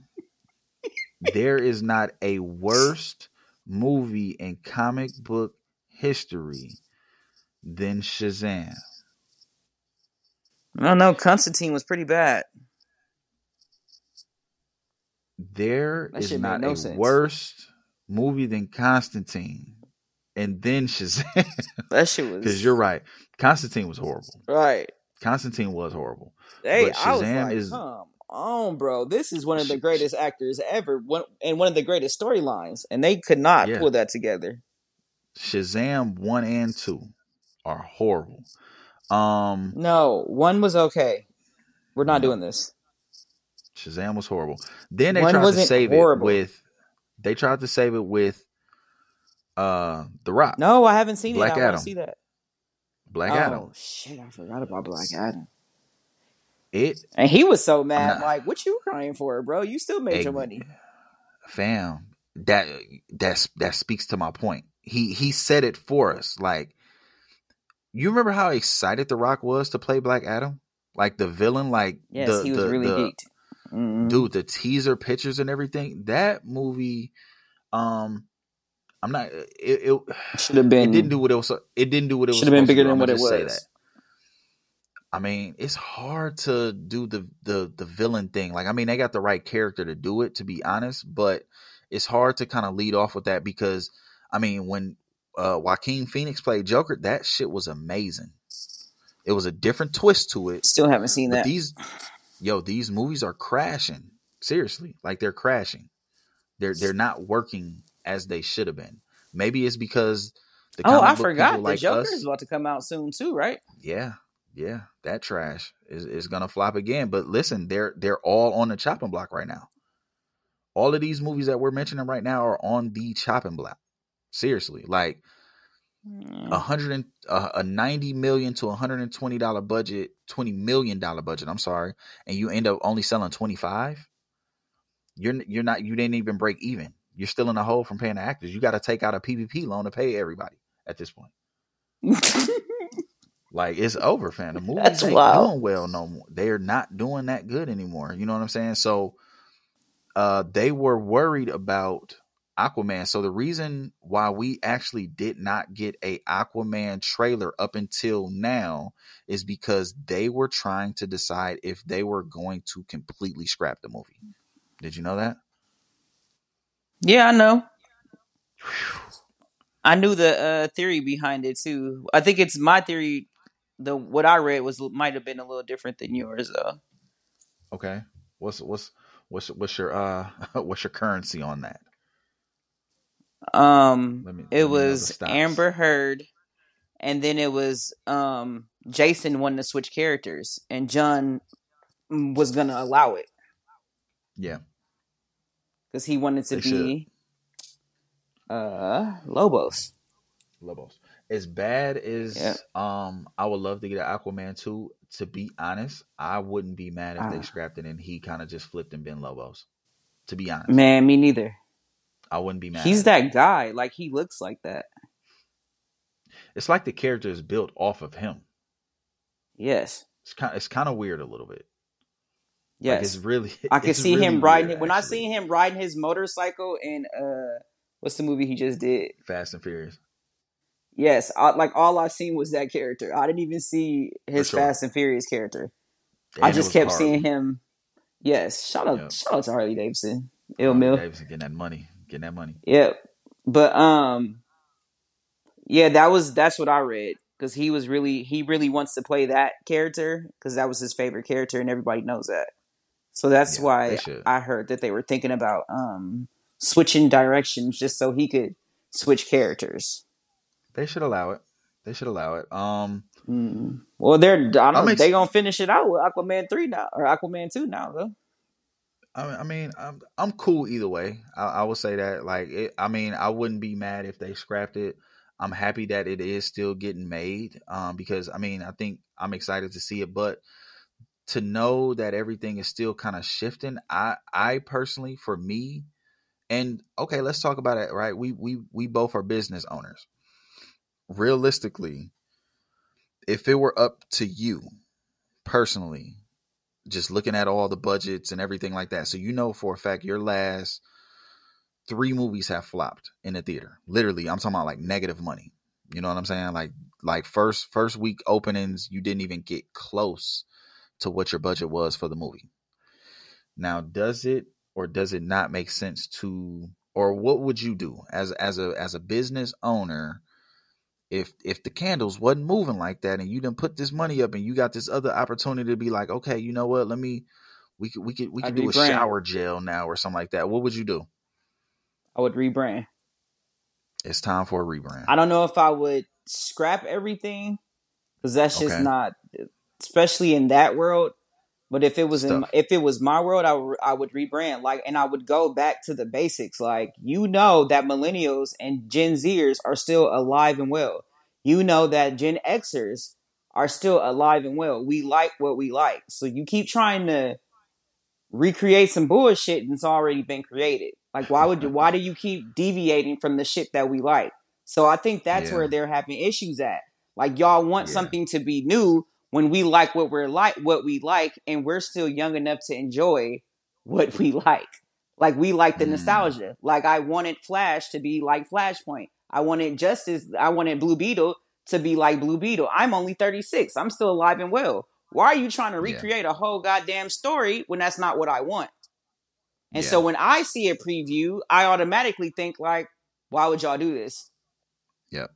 there is not a worst movie in comic book history than Shazam. I don't know. Constantine was pretty bad. There That is not no a sense. worst movie than Constantine. And then Shazam. That shit was. Because you're right. Constantine was horrible. right. Constantine was horrible. Hey, But I was Shazam like, is- come on, bro. This is one of the greatest actors ever, one and one of the greatest storylines, and they could not Yeah. pull that together. Shazam one and two are horrible. Um, No, one was okay. We're not No. doing this. Shazam was horrible. Then they One tried to save horrible. it with. They tried to save it with. Uh, The Rock, No, I haven't seen Black it. I Adam. see that. Black oh Adam. shit, I forgot about Black Adam. It And he was so mad. Like, what you crying for, bro? You still made your money. fam that that's that speaks to my point he he said it for us like you remember how excited the rock was to play black adam like the villain like Yes, the, he was the- really the- geeked. Mhm. dude the teaser pictures and everything that movie um i'm not it it, Should have been. it been. didn't do what it was it didn't do what it was Should have been supposed to bigger than what it just say was. that. I mean, it's hard to do the the the villain thing. Like, I mean, they got the right character to do it, to be honest, but it's hard to kind of lead off with that because, I mean, when uh, Joaquin Phoenix played Joker, that shit was amazing. It was a different twist to it. Still haven't seen that. these, yo, these movies are crashing. Seriously, like they're crashing. They're they're not working as they should have been. Maybe it's because the oh, I forgot. The like Joker us- is about to come out soon too, right? yeah, yeah, that trash is, is gonna flop again. But listen, they're they're all on the chopping block right now. All of these movies that we're mentioning right now are on the chopping block. Seriously, like Mm. a hundred and uh, a ninety million to a hundred and twenty dollar budget, twenty million dollar budget. I'm sorry, and you end up only selling twenty five. You're you're not you didn't even break even. You're still in the hole from paying the actors. You got to take out a PPP loan to pay everybody at this point. Like it's over, fam. The movies That's ain't wild. doing well no more. They're not doing that good anymore. You know what I'm saying? So uh they were worried about Aquaman. So the reason why we actually did not get a Aquaman trailer up until now is because they were trying to decide if they were going to completely scrap the movie. Did you know that? Yeah, I know. I knew the uh, theory behind it too. I think it's my theory. The what I read was might have been a little different than yours though. Okay. What's what's what's what's your uh what's your currency on that? Um, me- it was. Amber Heard, and then it was um Jason wanted to switch characters, and John was gonna allow it Yeah. because he wanted to They be uh Lobos. Lobos. As bad as um I would love to get an Aquaman 2, to be honest, I wouldn't be mad if Ah. they scrapped it and he kind of just flipped and been Lobos. To be honest. Man, me neither. I wouldn't be mad. He's that guy. Like he looks like that. It's like the character is built off of him. Yes. It's kind it's kind of weird a little bit. Like Yes. it's really I could see really him riding weird, when I see him riding his motorcycle in uh what's the movie he just did? Fast and Furious. Yes, I, like all I seen was that character. I didn't even see his sure. Fast and Furious character. And I just kept Harley. seeing him. Yes, shout out, Yep. shout out to Harley Davidson, Ill Mill. Davidson getting that money. Getting that money. Yep, but um, yeah, that was that's what I read because he was really he really wants to play that character because that was his favorite character and everybody knows that. So that's Yeah, why. I heard that they were thinking about um switching directions just so he could switch characters. They should allow it. They should allow it. Um Mm. Well, they're I don't know. ex- they gonna finish it out with Aquaman three now or Aquaman two now though. I mean, I'm I'm cool either way. I, I would say that. Like, it, I mean, I wouldn't be mad if they scrapped it. I'm happy that it is still getting made. Um, because I mean, I think I'm excited to see it, but to know that everything is still kind of shifting, I I personally, for me, and okay, let's talk about it. Right, we we we both are business owners. Realistically, if it were up to you personally, just looking at all the budgets and everything like that. So you know for a fact your last three movies have flopped in the theater. Literally, I'm talking about like negative money. You know what I'm saying? Like like first first week openings, you didn't even get close to what your budget was for the movie. Now, does it or does it not make sense to or what would you do as as a as a business owner if if the candles wasn't moving like that and you didn't put this money up and you got this other opportunity to be like, okay, you know what? Let me we could we could we I'd could do a shower gel now or something like that. What would you do? I would rebrand. It's time for a rebrand. I don't know if I would scrap everything because that's just Okay. not, especially in that world. But if it was in, if it was my world, I would I would rebrand like, and I would go back to the basics. Like you know that millennials and Gen Zers are still alive and well. You know that Gen Xers are still alive and well. We like what we like. So you keep trying to recreate some bullshit that's already been created. Like why would you, why do you keep deviating from the shit that we like? So I think that's Yeah. where they're having issues at. Like y'all want Yeah. something to be new when we like what we're like what we like and we're still young enough to enjoy what we like. Like we like the Mm. nostalgia. Like I wanted Flash to be like Flashpoint. I wanted Justice I wanted Blue Beetle to be like Blue Beetle. I'm only 36. I'm still alive and well. Why are you trying to Yeah. recreate a whole goddamn story when that's not what I want? And Yeah. so when I see a preview, I automatically think like, why would y'all do this? Yep.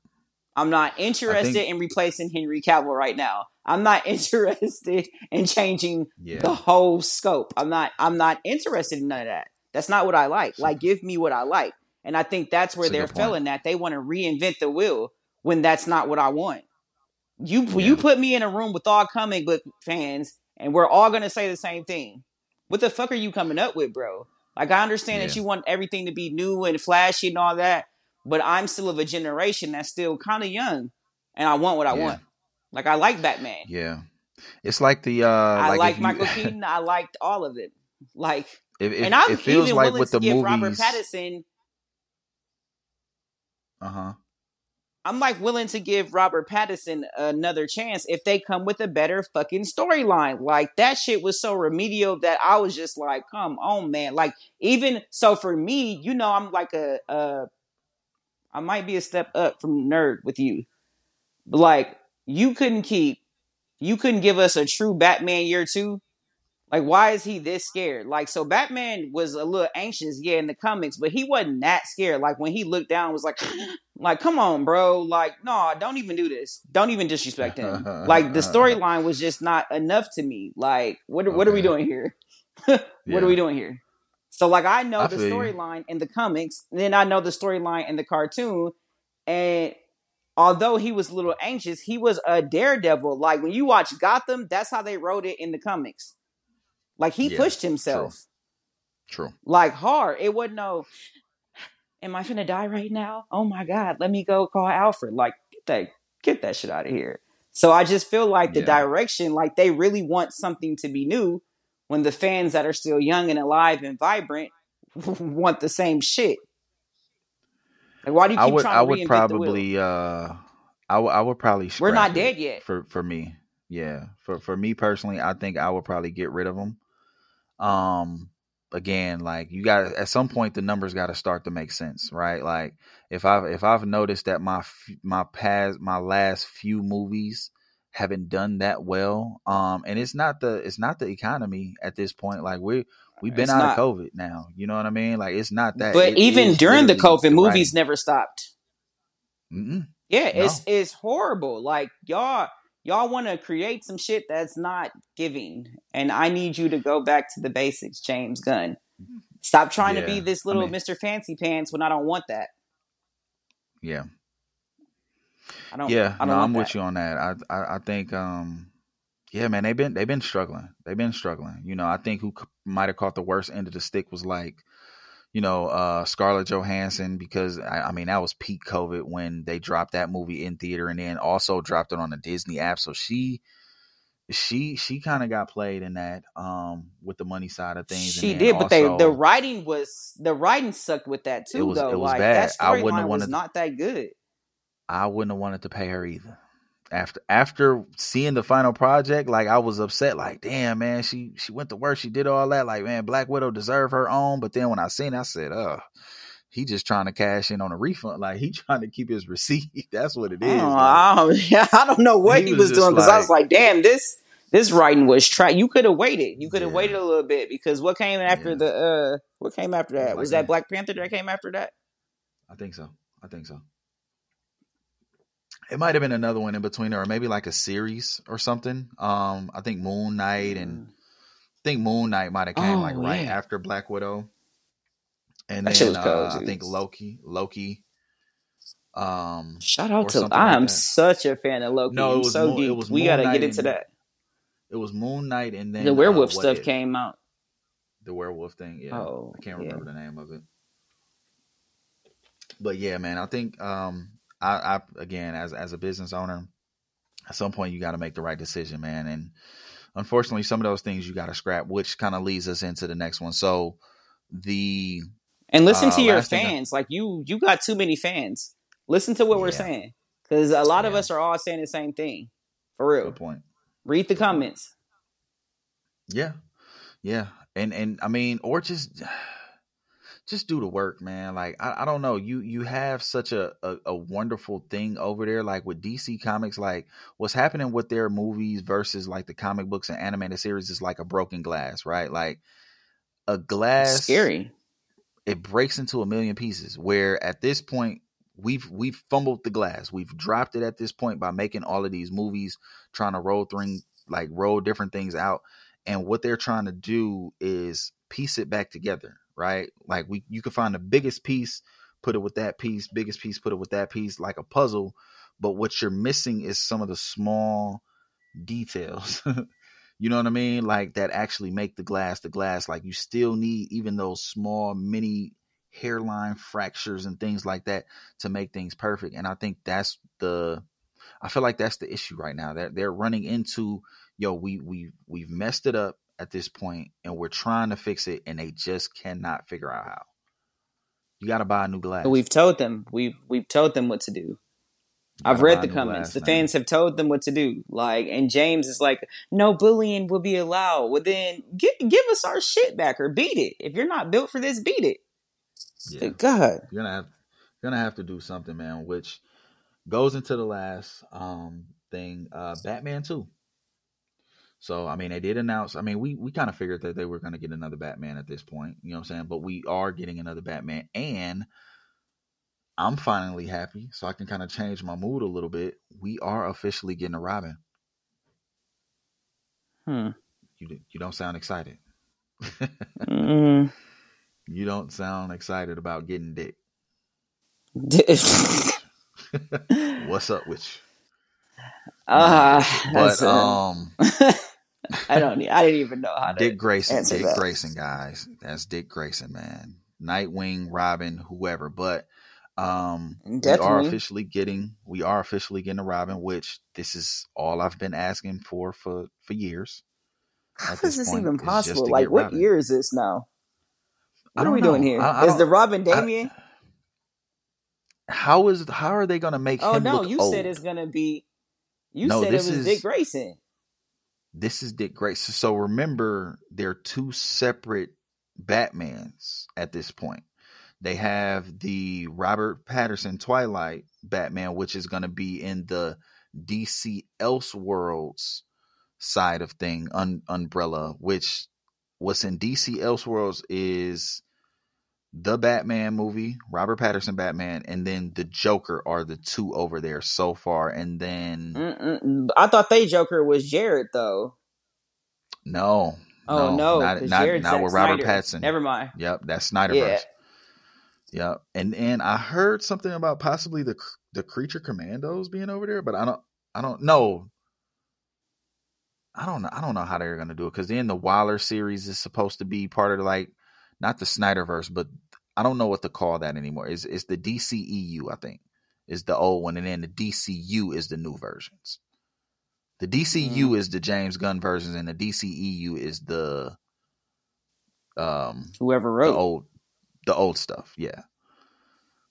I'm not interested think- in replacing Henry Cavill right now. I'm not interested in changing Yeah. the whole scope. I'm not I'm not interested in none of that. That's not what I like. Like give me what I like. And I think that's where That's they're failing at. They want to reinvent the wheel when that's not what I want. You Yeah. you put me in a room with all comic book fans and we're all gonna say the same thing. What the fuck are you coming up with, bro? Like I understand that you want everything to be new and flashy and all that, but I'm still of a generation that's still kind of young, and I want what I Yeah. want. Like I like Batman. Yeah. It's like the uh I like like if you- Michael Keaton. I liked all of it. Like, If, if, and I'm it feels even like willing with to the give movies. Robert Pattinson. Uh huh. I'm like willing to give Robert Pattinson another chance if they come with a better fucking storyline. Like that shit was so remedial that I was just like, come on, man. Like even so for me, you know, I'm like a, a I might be a step up from nerd with you. But like you couldn't keep you couldn't give us a true Batman year two like, why is he this scared? Like, so Batman was a little anxious, yeah, in the comics, but he wasn't that scared. Like when he looked down, was like, like, come on, bro. Like, no, don't even do this. Don't even disrespect him. like the storyline was just not enough to me. Like, what what are we doing here? what yeah. are we doing here? So like I know I the storyline in the comics, and then I know the storyline in the cartoon, and although he was a little anxious, he was a daredevil. Like when you watch Gotham, that's how they wrote it in the comics. Like he yeah, pushed himself. True. true. Like hard. It wasn't no. Am I gonna die right now? Oh my god! Let me go call Alfred. Like get that get that shit out of here. So I just feel like the yeah. direction, like they really want something to be new, when the fans that are still young and alive and vibrant want the same shit. Like why do you keep I would, trying I to would probably, uh, I, w- I would probably. We're not dead yet. For for me, yeah. For for me personally, I think I would probably get rid of them. Um, again, like you got at some point the numbers got to start to make sense, right? Like if I've if I've noticed that my my past my last few movies haven't done that well, um, and it's not the it's not the economy at this point. Like we we've been it's out not. of COVID now, you know what I mean? Like it's not that. But it even during the COVID, the movies never stopped. Mm-mm. Yeah, no. it's it's horrible. Like y'all y'all want to create some shit that's not giving and i need you to go back to the basics james gunn stop trying yeah, to be this little I mean, mr fancy pants when i don't want that yeah i don't yeah I don't no i'm that. with you on that I, I i think um yeah man they've been they've been struggling they've been struggling you know i think who might have caught the worst end of the stick was like you know, uh, Scarlett Johansson because I, I, mean that was peak COVID when they dropped that movie in theater and then also dropped it on the Disney app. So she she she kind of got played in that um with the money side of things. She did, but they the writing was the writing sucked with that too. Was, though, like bad. that storyline was not that good. I wouldn't have wanted to pay her either after after seeing the final project, like I was upset, like, damn man, she she went to work, she did all that, like, man, Black Widow deserved her own. But then when I seen it, I said, uh, he just trying to cash in on a refund, like he trying to keep his receipt. That's what it is. Oh, I, don't, I don't know what he, he was, was doing because like, I was like, damn, this this writing was try. You could have waited. You could have yeah. waited a little bit because what came after yeah. the uh, what came after that? Was, was that Black Panther that came after that? I think so. I think so. It might have been another one in between or maybe like a series or something. Um, I think Moon Knight and mm. I think Moon Knight might have came oh, like right yeah. after Black Widow. And that then uh, I think Loki, Loki. Um, shout out to I am like such a fan of Loki. No, it was so Moon. It was we got to get into and, that. It was Moon Knight, and then the werewolf uh, stuff if? came out. The werewolf thing, yeah. Oh, I can't remember yeah. the name of it. But yeah, man, I think um, I, I again as as a business owner, at some point you got to make the right decision, man. And unfortunately, some of those things you got to scrap, which kind of leads us into the next one. So the and listen uh, to your fans. like you, you got too many fans. Listen to what yeah. we're saying because a lot yeah. of us are all saying the same thing. For real. Good point. Read the comments. Yeah, yeah, and and I mean, or just just do the work, man. Like I, I don't know, you you have such a, a, a wonderful thing over there, like with DC Comics. Like what's happening with their movies versus like the comic books and animated series is like a broken glass, right? Like a glass, scary. It breaks into a million pieces. Where at this point we've we've fumbled the glass. We've dropped it at this point by making all of these movies, trying to roll through like roll different things out. And what they're trying to do is piece it back together right? Like we you can find the biggest piece, put it with that piece, biggest piece, put it with that piece, like a puzzle. But what you're missing is some of the small details. you know what I mean? Like that actually make the glass the glass. Like you still need even those small mini hairline fractures and things like that to make things perfect. And I think that's the I feel like that's the issue right now. That they're, they're running into, yo, we we we've messed it up at this point and we're trying to fix it and they just cannot figure out how. You got to buy a new glass. We've told them. We've we've told them what to do. I've read the comments. The fans have told them what to do. Like, and James is like, "No bullying will be allowed." Well, then give give us our shit back or beat it. If you're not built for this, beat it. Yeah. God, you're gonna have you're gonna have to do something, man. Which goes into the last um thing, uh Batman two. So I mean, they did announce. I mean, we we kind of figured that they were going to get another Batman at this point. You know what I'm saying? But we are getting another Batman, and I'm finally happy, so I can kind of change my mood a little bit. We are officially getting a Robin. Hmm. You you don't sound excited. mm. You don't sound excited about getting dick. What's up with you? Uh, but um, I don't. I didn't even know how. Dick Grayson. Dick that. Grayson, guys. That's Dick Grayson, man. Nightwing, Robin, whoever. But um, Definitely. we are officially getting. We are officially getting a Robin, which this is all I've been asking for for for years. How is this, this even possible? Like, what Robin. year is this now? What are we know. doing here? I, I is the Robin Damian? how is how are they going to make? Oh no, you old? said it's going to be. You no, said it was is, Dick Grayson. This is Dick Grayson. So remember, they're two separate Batmans at this point. They have the Robert Patterson Twilight Batman, which is going to be in the DC Elseworlds side of thing, un- umbrella. Which what's in DC Elseworlds is the Batman movie, Robert Pattinson Batman, and then the Joker are the two over there so far. And then Mm-mm. I thought they Joker was Jared though. No. Oh no, not not, not with Robert Snyder. Pattinson. Never mind. Yep, that's Snyderverse. Yeah. Yep, and and I heard something about possibly the the Creature Commandos being over there, but I don't I don't know. I don't know. I don't know how they're gonna do it because then the Waller series is supposed to be part of like not the Snyderverse, but I don't know what to call that anymore. Is it's the DCEU, I think, is the old one, and then the DCU is the new versions. The DCU mm. is the James Gunn versions, and the DCEU is the um whoever wrote the old the old stuff. Yeah.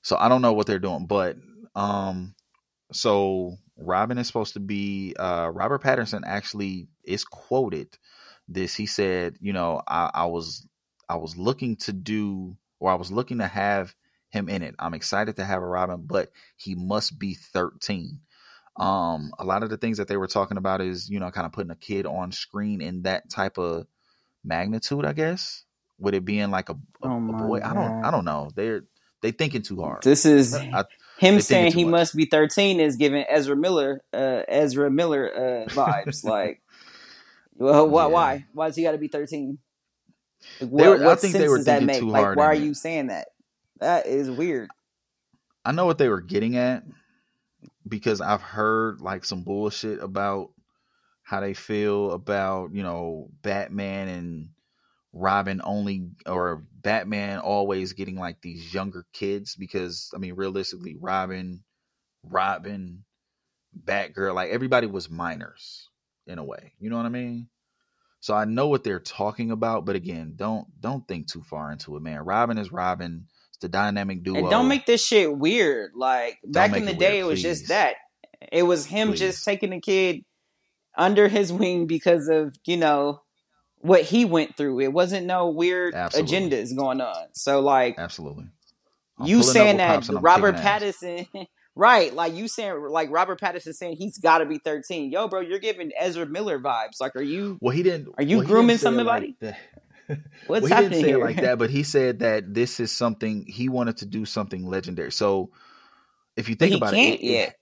So I don't know what they're doing, but um, so Robin is supposed to be uh Robert Patterson actually is quoted this. He said, you know, I, I was I was looking to do or I was looking to have him in it. I'm excited to have a Robin, but he must be 13. Um, a lot of the things that they were talking about is, you know, kind of putting a kid on screen in that type of magnitude, I guess. With it being like a, a, oh a boy? God. I don't I don't know. They're they thinking too hard. This is I, him saying he much. must be 13 is giving Ezra Miller uh Ezra Miller uh vibes like well why yeah. why why does he got to be 13 like, what, were, what sense does that make? like, why are you saying that? That is weird. I know what they were getting at because I've heard like some bullshit about how they feel about you know Batman and Robin only or Batman always getting like these younger kids because I mean realistically Robin, Robin, Batgirl, like everybody was minors in a way. You know what I mean? So I know what they're talking about, but again, don't don't think too far into it, man. Robin is Robin. It's the dynamic duo. And don't make this shit weird. Like don't back in the day, weird, it was just that. It was him please. just taking the kid under his wing because of you know what he went through. It wasn't no weird Absolutely. agendas going on. So like, Absolutely. I'm you saying that Robert Pattinson Right, like you saying, like Robert Pattinson saying he's got to be thirteen. Yo, bro, you're giving Ezra Miller vibes. Like, are you? Well, he didn't. Are you well, grooming somebody? Like What's well, he happening didn't say here? it like that, but he said that this is something he wanted to do something legendary. So, if you think about it, it, it,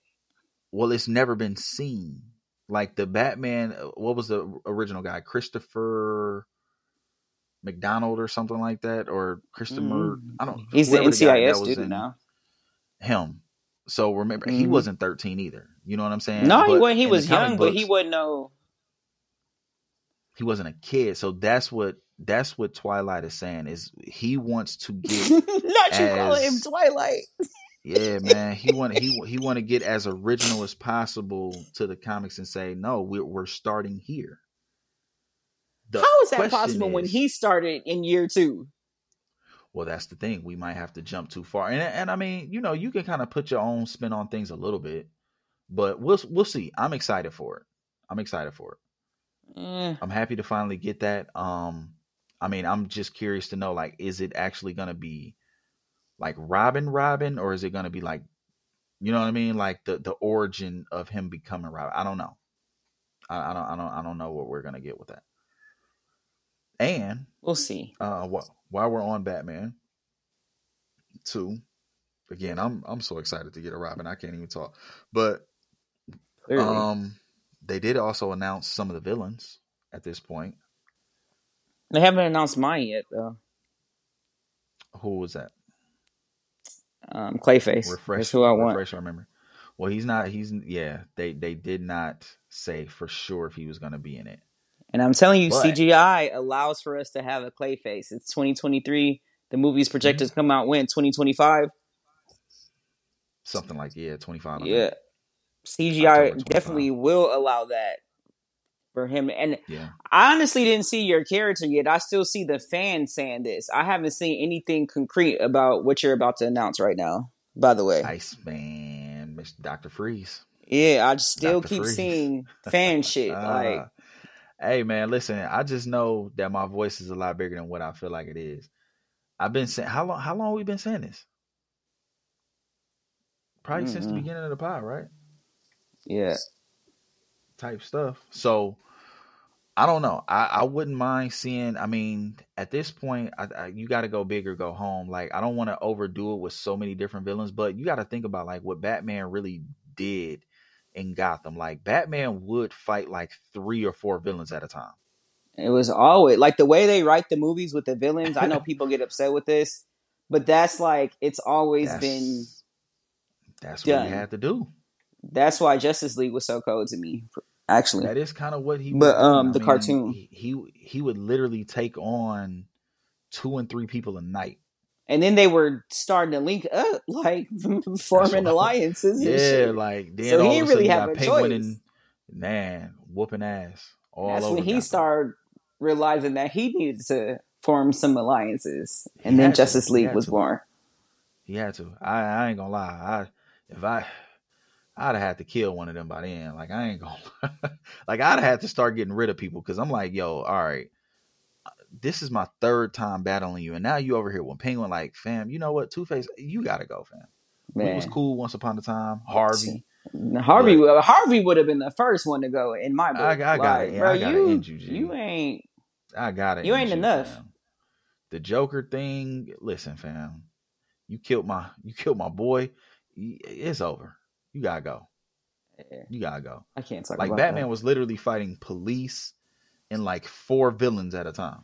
well, it's never been seen. Like the Batman, uh, what was the original guy? Christopher McDonald or something like that, or Christopher. Mm. I don't. He's the NCIS dude now. Him. So remember, mm-hmm. he wasn't 13 either. You know what I'm saying? No, but he, he was young, books, but he wouldn't know. He wasn't a kid. So that's what that's what Twilight is saying is he wants to get not as, you call him Twilight. yeah, man. He want he he want to get as original as possible to the comics and say, no, we're we're starting here. The How is that possible is, when he started in year two? Well that's the thing we might have to jump too far and and i mean you know you can kind of put your own spin on things a little bit but we'll we'll see. I'm excited for it. I'm excited for it. Eh, I'm happy to finally get that. Um, I mean, I'm just curious to know, like, is it actually gonna be like Robin, Robin, or is it gonna be like, you know what I mean, like the the origin of him becoming Robin? I don't know. I, I don't, I don't, I don't know what we're gonna get with that. And we'll see. uh, wh- while we're on Batman, two, again, I'm I'm so excited to get a Robin. I can't even talk, but Clearly. um, they did also announce some of the villains at this point. they haven't announced mine yet, though. Who was that? Um, Clayface. refresh That's who I want. refresh our memory. Well, he's not. He's yeah. They they did not say for sure if he was going to be in it. And I'm telling you, But- CGI allows for us to have a clay face. It's 2023. The movie's projected Mm-hmm. to come out when 2025. Something like yeah, twenty five. Yeah, October CGI definitely will allow that for him. And yeah. I honestly didn't see your character yet. I still see the fans saying this. I haven't seen anything concrete about what you're about to announce right now. By the way, Iceman, Mr. Doctor Freeze. yeah, I still Dr. keep Freeze. seeing fan shit. Like, Uh, hey man, listen. I just know that my voice is a lot bigger than what I feel like it is. I've been saying how long? How long we been saying this? Probably since the Mhm. beginning of the pod, right? yeah, type stuff. So I don't know. I, I wouldn't mind seeing. I mean, at this point, I, I, you got to go big or go home. Like I don't want to overdo it with so many different villains, but you got to think about like what Batman really did in Gotham. Like Batman would fight like three or four villains at a time. it was always like the way they write the movies with the villains. I know people get upset with this, but that's like it's always That's, been. that's what done. he had to do. That's why Justice League was so cold to me. Actually, That is kind of what he. But, um, the mean, cartoon. he, he he would literally take on two and three people a night. And then they were starting to link up, like forming alliances. Yeah, shit. like then So he all didn't of a sudden really have a Penguin choice. and man whooping ass all That's when he started realizing that he needed to form some alliances, He and then had to. Justice He League was to. born. He had to. I, I ain't gonna lie. I if I I'd have had to kill one of them by then. Like I ain't gonna like I'd have had to start getting rid of people because I'm like, yo, all right, this is my third time battling you, and now you over here with Penguin. Like, fam, you know what? Two Face, you gotta go, fam. Man, was cool once upon a time. Harvey, Harvey, Harvey would have been the first one to go in my book. I- I got like, it. Bro, I gotta you, end you, you ain't. I got it. You ain't enough. The Joker thing, listen, fam. You killed my you killed my boy. It's over. You gotta go. Yeah, You gotta go. I can't talk Like Batman that. was literally fighting police and like four villains at a time.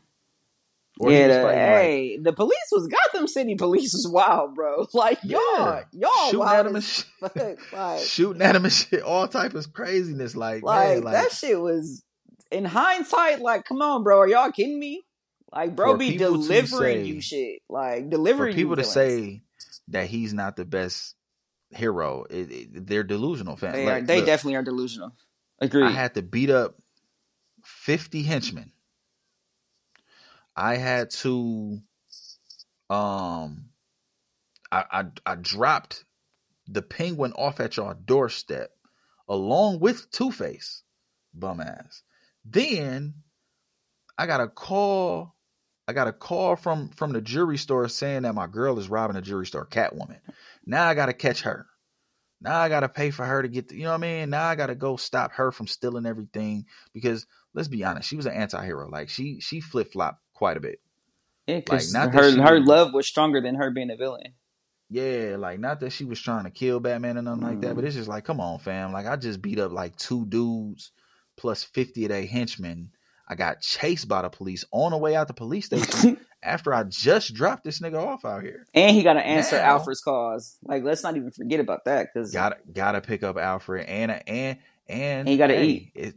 Or Yeah, the, fighting, like, hey, the police was Gotham City police was wild, bro. Like y'all, Yeah. y'all shooting wild at him and shit. fuck. Like, shooting at him and shit, all type of craziness. Like, like, man, like that shit was in hindsight. Like, come on, bro, are y'all kidding me? Like, bro, be delivering say- you shit. Like, delivering. for people to say that he's not the best hero, it, it, they're delusional fans. they, Like, are, they look, definitely are delusional. Agree. I had to beat up 50 henchmen. I had to um I I, I dropped the penguin off at your doorstep along with Two Face, bum ass. Then I got a call. I got a call from from the jewelry store saying that my girl is robbing a jewelry store, Catwoman. Now I got to catch her. Now I got to pay for her to get, the, you know what I mean? Now I got to go stop her from stealing everything because let's be honest, she was an anti-hero. Like she she flip-flopped quite a bit. yeah, like, not her her was- love was stronger than her being a villain. Yeah, like not that she was trying to kill Batman or nothing like that, but mm-hmm. it's just like, come on, fam. Like I just beat up like two dudes plus 50 of their henchmen. I got chased by the police on the way out the police station after I just dropped this nigga off out here. And he got to answer Now- Alfred's calls. Like, let's not even forget about that because Gotta gotta pick up Alfred and and and And you gotta hey, eat. It,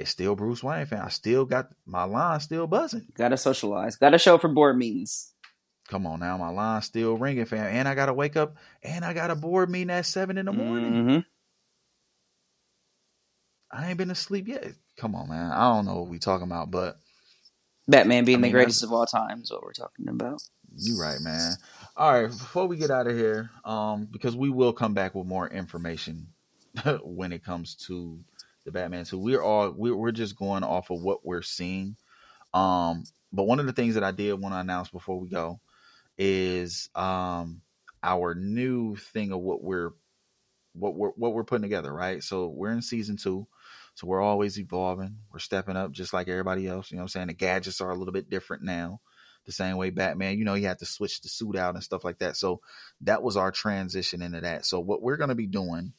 it's still Bruce Wayne, fan. I still got my line still buzzing. got to socialize. Got to show up for board meetings. Come on now, my line's still ringing, fam. And I gotta wake up and I got a board meeting at seven in the morning. Mhm. I ain't been asleep yet. Come on, man. I don't know what we talking about, but Batman being I mean, the greatest of all time is what we're talking about. you right, man. All right, before we get out of here, um, because we will come back with more information when it comes to the Batman. So we're all we're we're just going off of what we're seeing. Um, but one of the things that I did want to announce before we go is um our new thing of what we're what we're what we're putting together, right? So we're in season two. So we're always evolving. We're stepping up just like everybody else. You know what I'm saying? The gadgets are a little bit different now. The same way Batman, you know, he had to switch the suit out and stuff like that. So that was our transition into that. So what we're going to be doing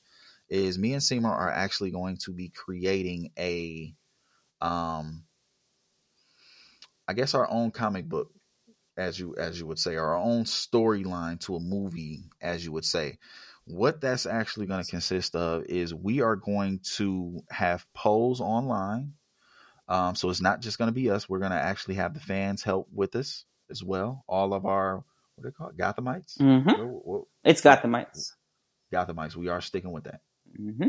is me and Seema are actually going to be creating a um I guess our own comic book as you as you would say, our own storyline to a movie as you would say. What that's actually going to consist of is we are going to have polls online. Um, so it's not just going to be us. We're going to actually have the fans help with us as well. All of our what do they call it? Gothamites. Mm-hmm. It's Gothamites. Gothamites. We are sticking with that. Mm-hmm.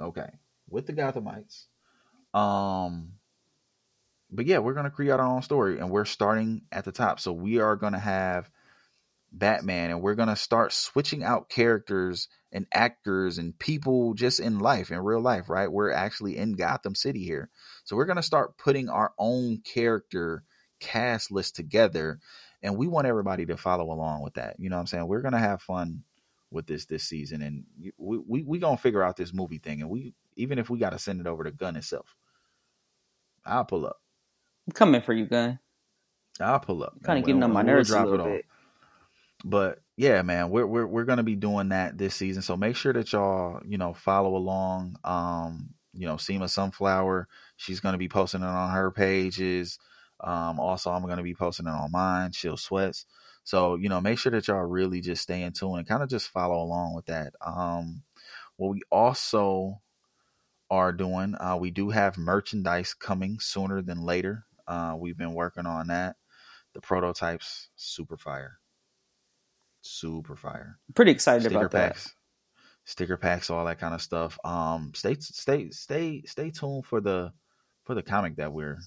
Okay. With the Gothamites. Um but yeah, we're gonna create our own story and we're starting at the top. So we are gonna have Batman and we're gonna start switching out characters and actors and people just in life, in real life, right? We're actually in Gotham City here. So we're gonna start putting our own character cast list together and we want everybody to follow along with that. You know what I'm saying? We're gonna have fun with this this season, and we we we gonna figure out this movie thing, and we even if we got to send it over to Gunn itself, I'll pull up. I'm coming for you, Gunn. I'll pull up. Kind of getting on we'll- my we'll nerves a drop it little bit. But yeah, man, we're we're we're gonna be doing that this season. So make sure that y'all you know follow along. Um, you know, Seema Sunflower, she's gonna be posting it on her pages. Um, also I'm gonna be posting it on mine. Chill Sweats. So you know, make sure that y'all really just stay in tune and kind of just follow along with that. Um, what we also are doing, uh, we do have merchandise coming sooner than later. Uh, we've been working on that. The prototypes, super fire, super fire. Pretty excited Sticker about that. packs, sticker packs, all that kind of stuff. Um, stay, stay, stay, stay tuned for the for the comic that we're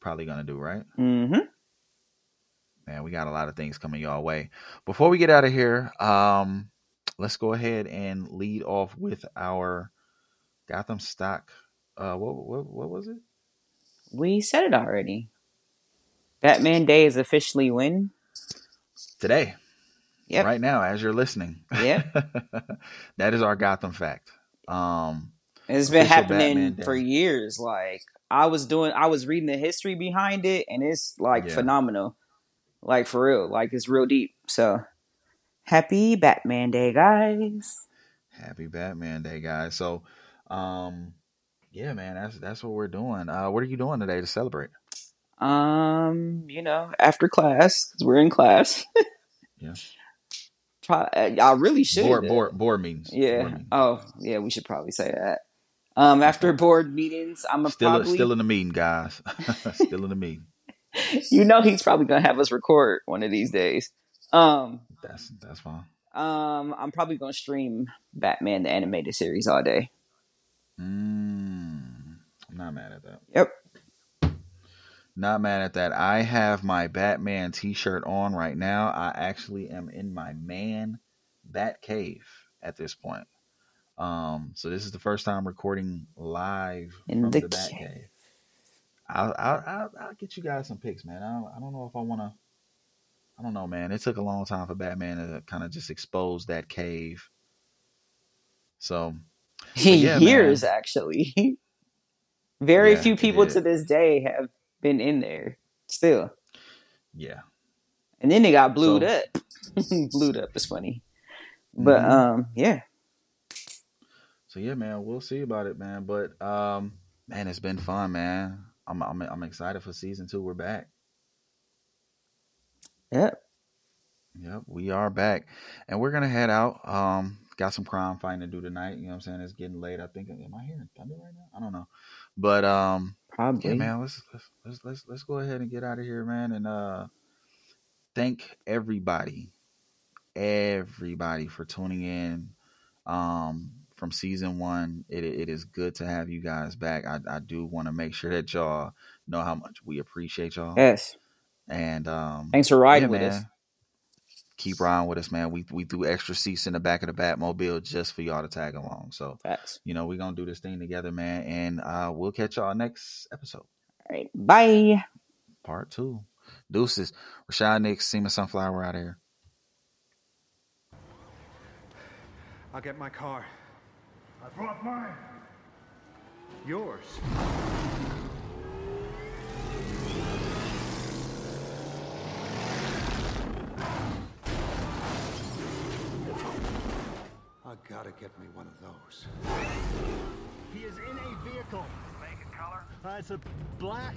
probably gonna do. Right, Mm-hmm. Man. We got a lot of things coming y'all way. Before we get out of here, um, let's go ahead and lead off with our Gotham stock. Uh, what what what was it? We said it already. Batman Day is officially when? Today. Yep. right now as you're listening. Yeah. that is our Gotham fact. Um, It's been happening for years. Like I was doing, I was reading the history behind it, and it's like Yeah. phenomenal. Like for real, like it's real deep. So happy Batman Day, guys! happy Batman Day, guys. So, um, yeah, man, that's that's what we're doing. Uh, what are you doing today to celebrate? Um, you know, after class, because we're in class. Yeah. Pro- I really should. Board board board meetings. Yeah. Board meetings. Oh, yeah. We should probably say that. Um, after board meetings, I'm a still probably. still in the meeting, guys. still in the meeting. you know, he's probably gonna have us record one of these days. Um, That's that's fine. um, I'm probably gonna stream Batman the animated series all day. Mm, I'm not mad at that. Yep. Not mad at that. I have my Batman t-shirt on right now. I actually am in my man Bat Cave at this point. Um, so this is the first time recording live In from the the, Bat cave. Cave. I'll, I'll, I'll, I'll get you guys some pics, man. I don't, I don't know if I want to. I don't know, man. It took a long time for Batman to kind of just expose that cave. So yeah, Years, man. actually. Very Yeah, few people to this day have been in there still. yeah, And then they got blued So- up. blued up is funny. But Mhm. um, yeah. So yeah, man, we'll see about it, man. But um, man, it's been fun, man. I'm I'm I'm excited for season two. We're back. Yep. Yep, we are back, and we're gonna head out. Um, got some crime fighting to do tonight. You know what I'm saying? It's getting late. I think. Am I hearing thunder right now? I don't know. But um, Probably. yeah, man. Let's let's let's let's, let's go ahead and get out of here, man. And uh, thank everybody, everybody for tuning in. Um, from season one, it it is good to have you guys back. I I do want to make sure that y'all know how much we appreciate y'all. Yes. And um, Thanks for riding yeah, with man. us. keep riding with us, man. We we threw extra seats in the back of the Batmobile just for y'all to tag along. So Facts. you know we're gonna do this thing together, man, and uh, we'll catch y'all next episode, All right. Bye. part two. Deuces, Rashad Nicks, Seema Sunflower out here. I'll get my car. I brought mine. Yours. I gotta get me one of those. He is in a vehicle. Make it color? Uh, it's a black.